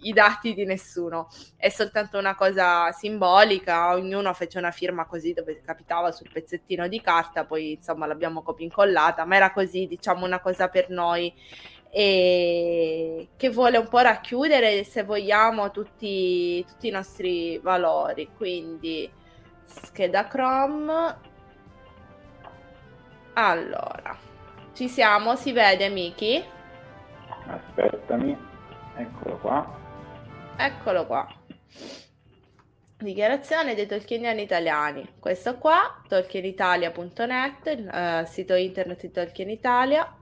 i dati di nessuno, è soltanto una cosa simbolica, ognuno fece una firma così dove capitava sul pezzettino di carta, poi insomma l'abbiamo copia incollata, ma era così, diciamo una cosa per noi. E che vuole un po' racchiudere, se vogliamo, tutti, tutti i nostri valori, quindi scheda Chrome. Allora, ci siamo, si vede Miki? Aspettami, eccolo qua. Eccolo qua. Dichiarazione dei tolkieniani italiani. Questo qua, tolkienitalia.net, il uh, sito internet di Tolkien Italia.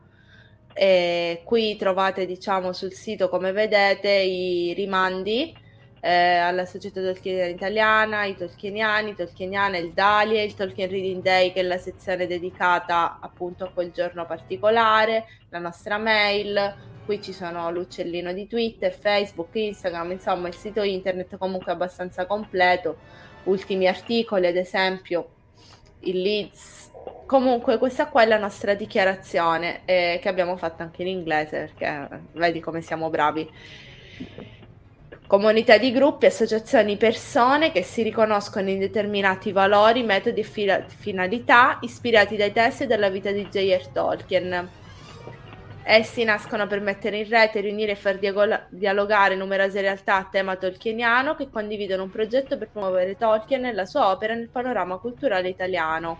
E qui trovate, diciamo, sul sito, come vedete, i rimandi eh, alla Società Tolkieniana Italiana, i Tolkieniani, Tolkieniana, il Dalia, il Tolkien Reading Day, che è la sezione dedicata appunto a quel giorno particolare, la nostra mail, qui ci sono l'uccellino di Twitter, Facebook, Instagram, insomma il sito internet comunque abbastanza completo, ultimi articoli ad esempio, il Leeds. Comunque questa qua è la nostra dichiarazione eh, che abbiamo fatto anche in inglese perché vedi come siamo bravi. Comunità di gruppi, associazioni, persone che si riconoscono in determinati valori, metodi e finalità ispirati dai testi della vita di J.R. Tolkien Essi nascono per mettere in rete, riunire e far dialogare numerose realtà a tema tolkieniano che condividono un progetto per promuovere Tolkien e la sua opera nel panorama culturale italiano.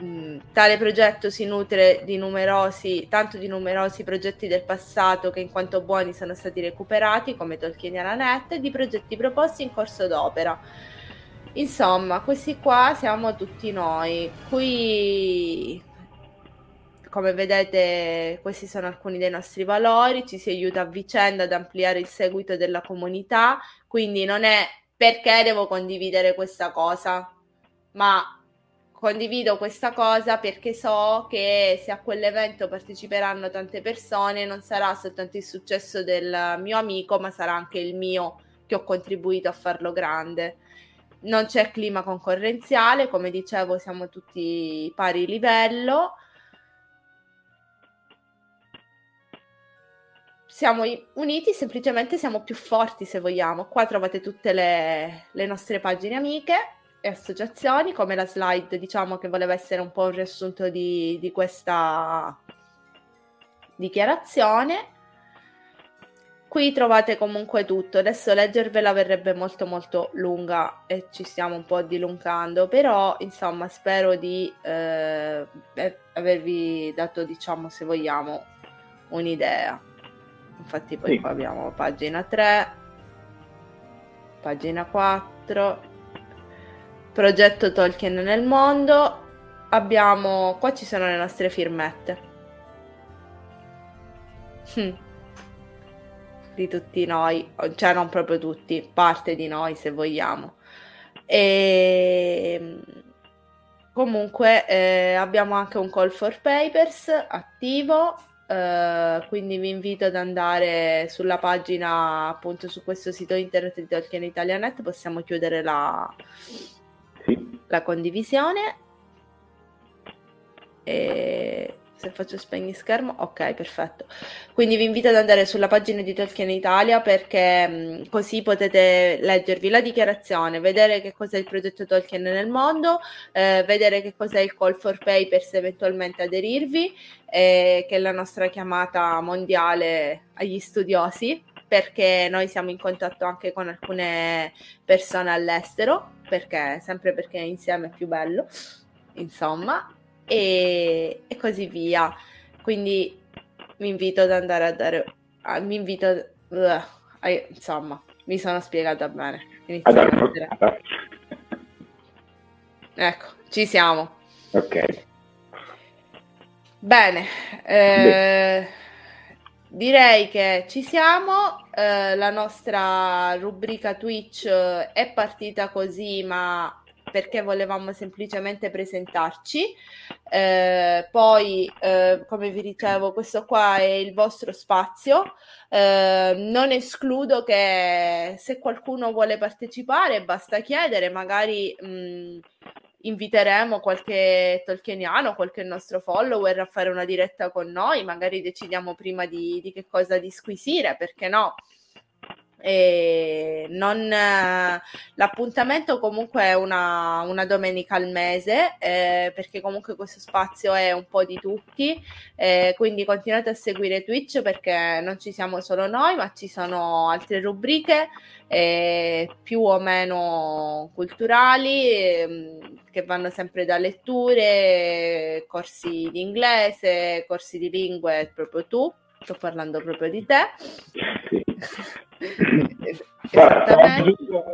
Mm, tale progetto si nutre di numerosi, tanto di numerosi progetti del passato che in quanto buoni sono stati recuperati come Tolkieniana Net e di progetti proposti in corso d'opera. Insomma, questi qua siamo tutti noi. Qui come vedete questi sono alcuni dei nostri valori, ci si aiuta a vicenda ad ampliare il seguito della comunità, quindi non è perché devo condividere questa cosa, ma condivido questa cosa perché so che se a quell'evento parteciperanno tante persone non sarà soltanto il successo del mio amico, ma sarà anche il mio che ho contribuito a farlo grande. Non c'è clima concorrenziale, come dicevo siamo tutti pari livello siamo uniti, semplicemente siamo più forti se vogliamo. Qua trovate tutte le, le, nostre pagine amiche e associazioni, come la slide, diciamo che voleva essere un po' un riassunto di, di questa dichiarazione. qui trovate comunque tutto. Adesso leggervela verrebbe molto molto lunga e ci stiamo un po' dilungando, però insomma spero di eh, avervi dato, diciamo, se vogliamo, un'idea. Infatti poi sì. qua abbiamo pagina 3, pagina 4, progetto Tolkien nel mondo, abbiamo, qua ci sono le nostre firmette. Hm di tutti noi, cioè non proprio tutti, parte di noi se vogliamo. E ehm, comunque eh, abbiamo anche un call for papers attivo, eh, quindi vi invito ad andare sulla pagina appunto su questo sito internet di Tolkien Italianet, possiamo chiudere la, sì. la condivisione. E se faccio spegni schermo, ok, perfetto. Quindi vi invito ad andare sulla pagina di Tolkien Italia perché così potete leggervi la dichiarazione, vedere che cos'è il progetto Tolkien nel mondo, eh, vedere che cos'è il call for papers, eventualmente aderirvi, eh, che è la nostra chiamata mondiale agli studiosi perché noi siamo in contatto anche con alcune persone all'estero, perché sempre perché insieme è più bello, insomma, e, e così via. Quindi mi invito ad andare a dare, a, mi invito, uh, a, insomma, mi sono spiegata bene. ecco, ci siamo. Ok. Bene, eh, direi che ci siamo. Eh, la nostra rubrica Twitch è partita così, ma perché volevamo semplicemente presentarci. Eh, poi, eh, come vi dicevo, questo qua è il vostro spazio. Eh, non escludo che se qualcuno vuole partecipare, basta chiedere, magari mh, inviteremo qualche tolkieniano, qualche nostro follower a fare una diretta con noi, magari decidiamo prima di, di che cosa disquisire, perché no? E non, l'appuntamento comunque è una, una, domenica al mese eh, perché comunque questo spazio è un po' di tutti. Eh, quindi continuate a seguire Twitch perché non ci siamo solo noi ma ci sono altre rubriche eh, più o meno culturali ehm, che vanno sempre da letture corsi di inglese corsi di lingue proprio tu sto parlando proprio di te. Sì. Stavamo, giusto,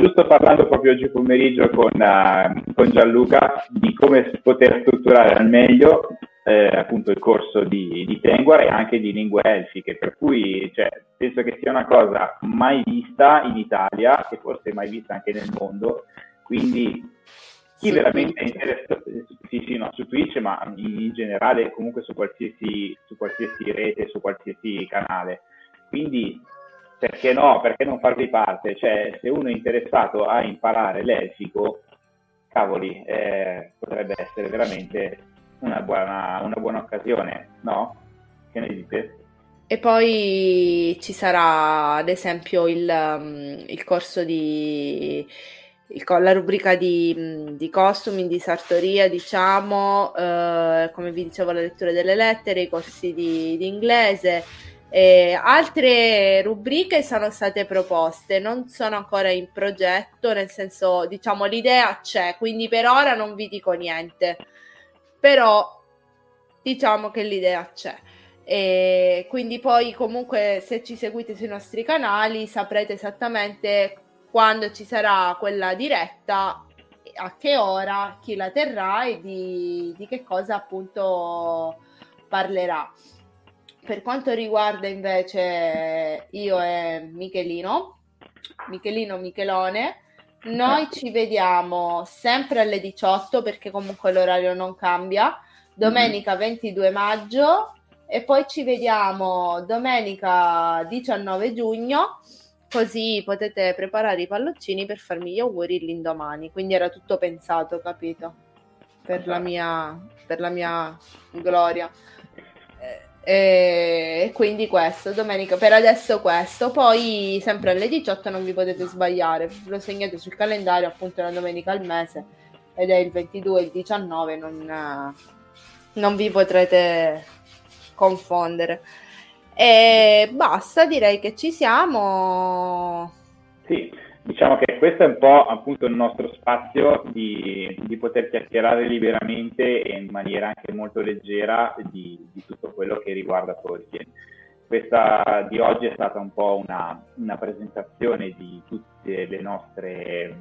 giusto, parlando proprio oggi pomeriggio con, uh, con Gianluca di come poter strutturare al meglio eh, appunto il corso di, di Penguar e anche di lingue elfiche, per cui cioè, penso che sia una cosa mai vista in Italia e forse mai vista anche nel mondo, quindi chi veramente è interessato, sì, sì, no, su Twitch, ma in generale comunque su qualsiasi, su qualsiasi rete, su qualsiasi canale. Quindi perché no? Perché non farvi parte? Cioè, se uno è interessato a imparare l'elfico, cavoli, eh, potrebbe essere veramente una buona, una buona occasione, no? Che ne dite? E poi ci sarà ad esempio il, um, il corso di la rubrica di, di costumi, di sartoria, diciamo, eh, come vi dicevo, la lettura delle lettere, i corsi di, di inglese, eh, altre rubriche sono state proposte, non sono ancora in progetto, nel senso, diciamo, l'idea c'è, quindi per ora non vi dico niente, però diciamo che l'idea c'è. E quindi poi comunque se ci seguite sui nostri canali saprete esattamente quando ci sarà quella diretta, a che ora, chi la terrà e di, di che cosa appunto parlerà. Per quanto riguarda invece io e Michelino, Michelino Michelone, noi ci vediamo sempre alle 18 perché comunque l'orario non cambia, domenica 22 mhm. maggio e poi ci vediamo domenica 19 giugno così potete preparare i palloncini per farmi gli auguri l'indomani. Quindi era tutto pensato, capito? Per la mia, per la mia gloria. E quindi questo, domenica, per adesso questo, poi sempre alle 18 non vi potete sbagliare, lo segnate sul calendario, appunto la domenica al mese ed è il 22 e il 19, non, non vi potrete confondere. E basta, direi che ci siamo. Sì, diciamo che questo è un po' appunto il nostro spazio di, di poter chiacchierare liberamente e in maniera anche molto leggera di, di tutto quello che riguarda Tolkien. Questa di oggi è stata un po' una, una presentazione di tutte le nostre,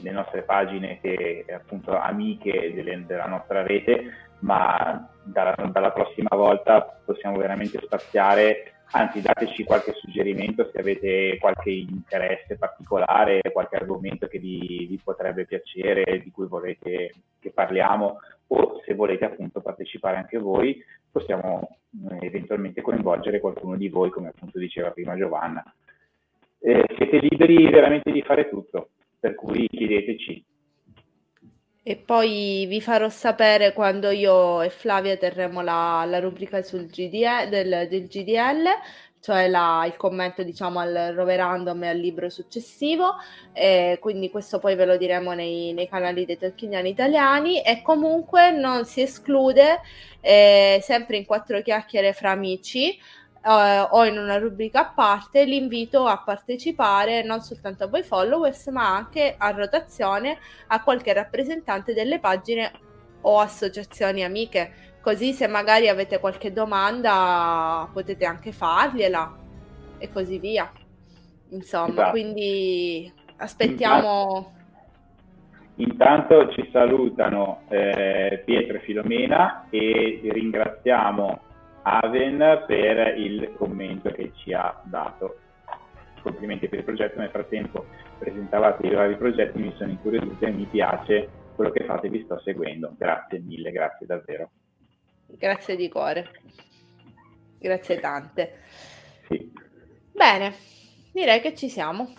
le nostre pagine che appunto amiche delle, della nostra rete, ma dalla, dalla prossima volta possiamo veramente spaziare anzi dateci qualche suggerimento se avete qualche interesse particolare, qualche argomento che vi, vi, potrebbe piacere, di cui volete che parliamo o se volete appunto partecipare anche voi, possiamo eh, eventualmente coinvolgere qualcuno di voi, come appunto diceva prima Giovanna. Eh, siete liberi veramente di fare tutto, per cui chiedeteci. E poi vi farò sapere quando io e Flavia terremo la, la rubrica sul GDL, del, del GDL, cioè la, il commento diciamo al roverandom e al libro successivo, e quindi questo poi ve lo diremo nei, nei canali dei tolkieniani italiani. E comunque non si esclude, eh, sempre in quattro chiacchiere fra amici, Uh, o in una rubrica a parte l'invito a partecipare non soltanto a voi followers ma anche a rotazione a qualche rappresentante delle pagine o associazioni amiche. Così se magari avete qualche domanda potete anche fargliela. E così via. Insomma esatto. quindi aspettiamo intanto ci salutano eh, Pietro e Filomena e ringraziamo Aven per il commento che ci ha dato. Complimenti per il progetto, nel frattempo presentavate i vari progetti, mi sono incuriosito e mi piace quello che fate, vi sto seguendo. Grazie mille, grazie davvero. Grazie di cuore. Grazie tante. Sì. Bene, direi che ci siamo.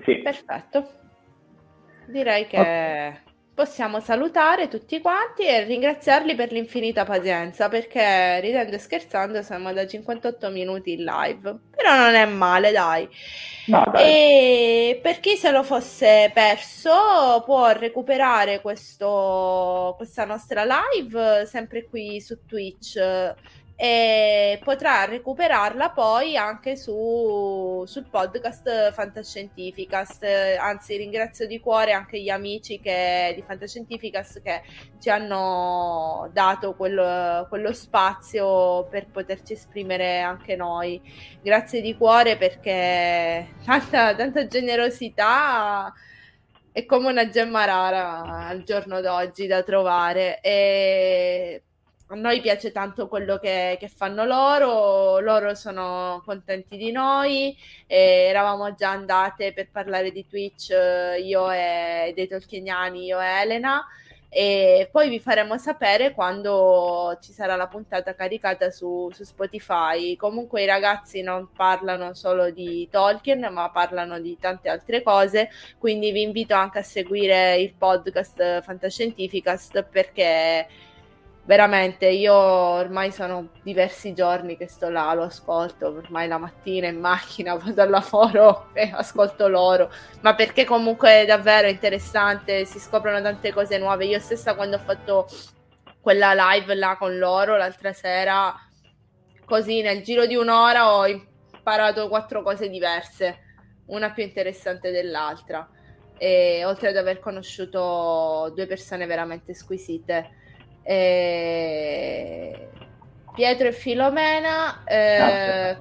Sì. Perfetto. Direi che... Okay possiamo salutare tutti quanti e ringraziarli per l'infinita pazienza perché ridendo e scherzando siamo da 58 minuti in live. Però non è male dai, no, dai. e per chi se lo fosse perso può recuperare questo, questa nostra live sempre qui su Twitch e potrà recuperarla poi anche su, sul podcast Fantascientificast. Anzi, ringrazio di cuore anche gli amici che, di Fantascientificast che ci hanno dato quello, quello spazio per poterci esprimere anche noi. Grazie di cuore perché tanta, tanta generosità è come una gemma rara al giorno d'oggi da trovare. E a noi piace tanto quello che, che, fanno loro, loro sono contenti di noi, eravamo già andate per parlare di Twitch eh, io e dei Tolkieniani, io e Elena, e poi vi faremo sapere quando ci sarà la puntata caricata su, su Spotify. Comunque i ragazzi non parlano solo di Tolkien, ma parlano di tante altre cose, quindi vi invito anche a seguire il podcast Fantascientificast perché veramente io ormai sono diversi giorni che sto là, lo ascolto ormai la mattina in macchina, vado al lavoro e ascolto loro, ma perché comunque è davvero interessante, si scoprono tante cose nuove. Io stessa quando ho fatto quella live là con loro l'altra sera, così nel giro di un'ora ho imparato quattro cose diverse, una più interessante dell'altra. E oltre ad aver conosciuto due persone veramente squisite eh, Pietro e Filomena. Eh,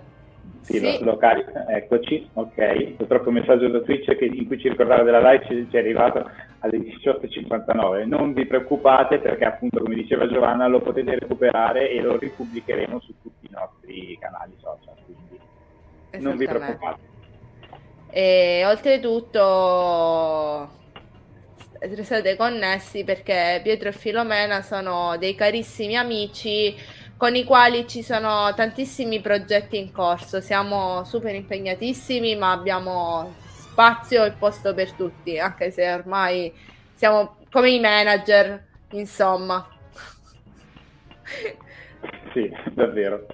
sì, sì. Lo, lo carica, eccoci, ok. Purtroppo un messaggio da Twitch che, in cui ci ricordava della live ci, ci è arrivato alle 18.59. Non vi preoccupate perché appunto come diceva Giovanna lo potete recuperare e lo ripubblicheremo su tutti i nostri canali social, quindi non vi preoccupate. E oltretutto restate connessi perché Pietro e Filomena sono dei carissimi amici con i quali ci sono tantissimi progetti in corso. Siamo super impegnatissimi, ma abbiamo spazio e posto per tutti, anche se ormai siamo come i manager, insomma. Sì, davvero.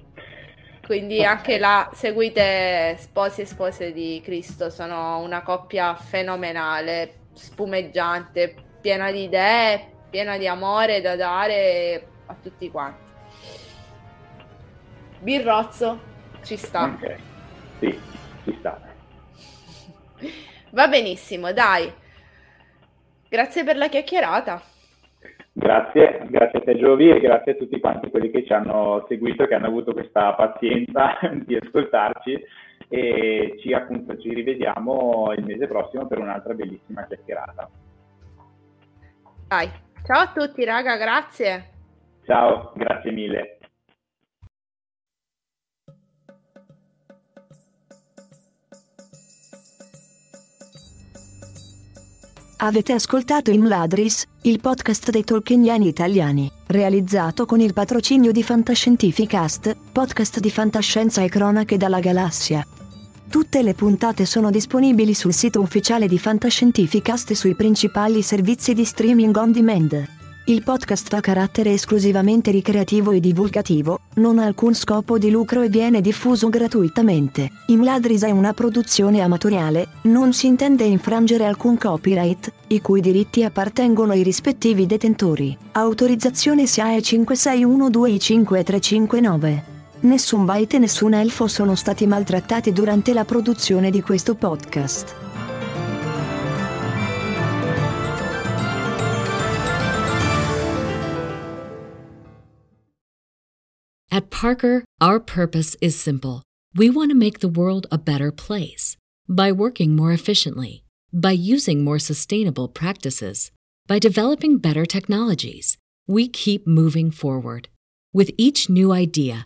Quindi anche là seguite Sposi e Spose di Cristo, sono una coppia fenomenale spumeggiante, piena di idee, piena di amore da dare a tutti quanti. Birrozzo. ci sta. Ok, sì, ci sta. Va benissimo, dai. Grazie per la chiacchierata. Grazie, grazie a te Giovi e grazie a tutti quanti quelli che ci hanno seguito, che hanno avuto questa pazienza di ascoltarci e ci, appunto, ci rivediamo il mese prossimo per un'altra bellissima chiacchierata. Dai, ciao a tutti raga, grazie. Ciao, grazie mille. Avete ascoltato Imladris, il podcast dei tolkieniani italiani, realizzato con il patrocinio di Fantascientificast, podcast di fantascienza e cronache dalla galassia. Tutte le puntate sono disponibili sul sito ufficiale di Fantascientificast e sui principali servizi di streaming on demand. Il podcast ha carattere esclusivamente ricreativo e divulgativo, non ha alcun scopo di lucro e viene diffuso gratuitamente. Imladris è una produzione amatoriale, non si intende infrangere alcun copyright, i cui diritti appartengono ai rispettivi detentori. Autorizzazione SIAE 56125359. Nessun byte e nessun elfo sono stati maltrattati durante la produzione di questo podcast. At Parker, our purpose is simple. We want to make the world a better place by working more efficiently, by using more sustainable practices, by developing better technologies. We keep moving forward. With each new idea,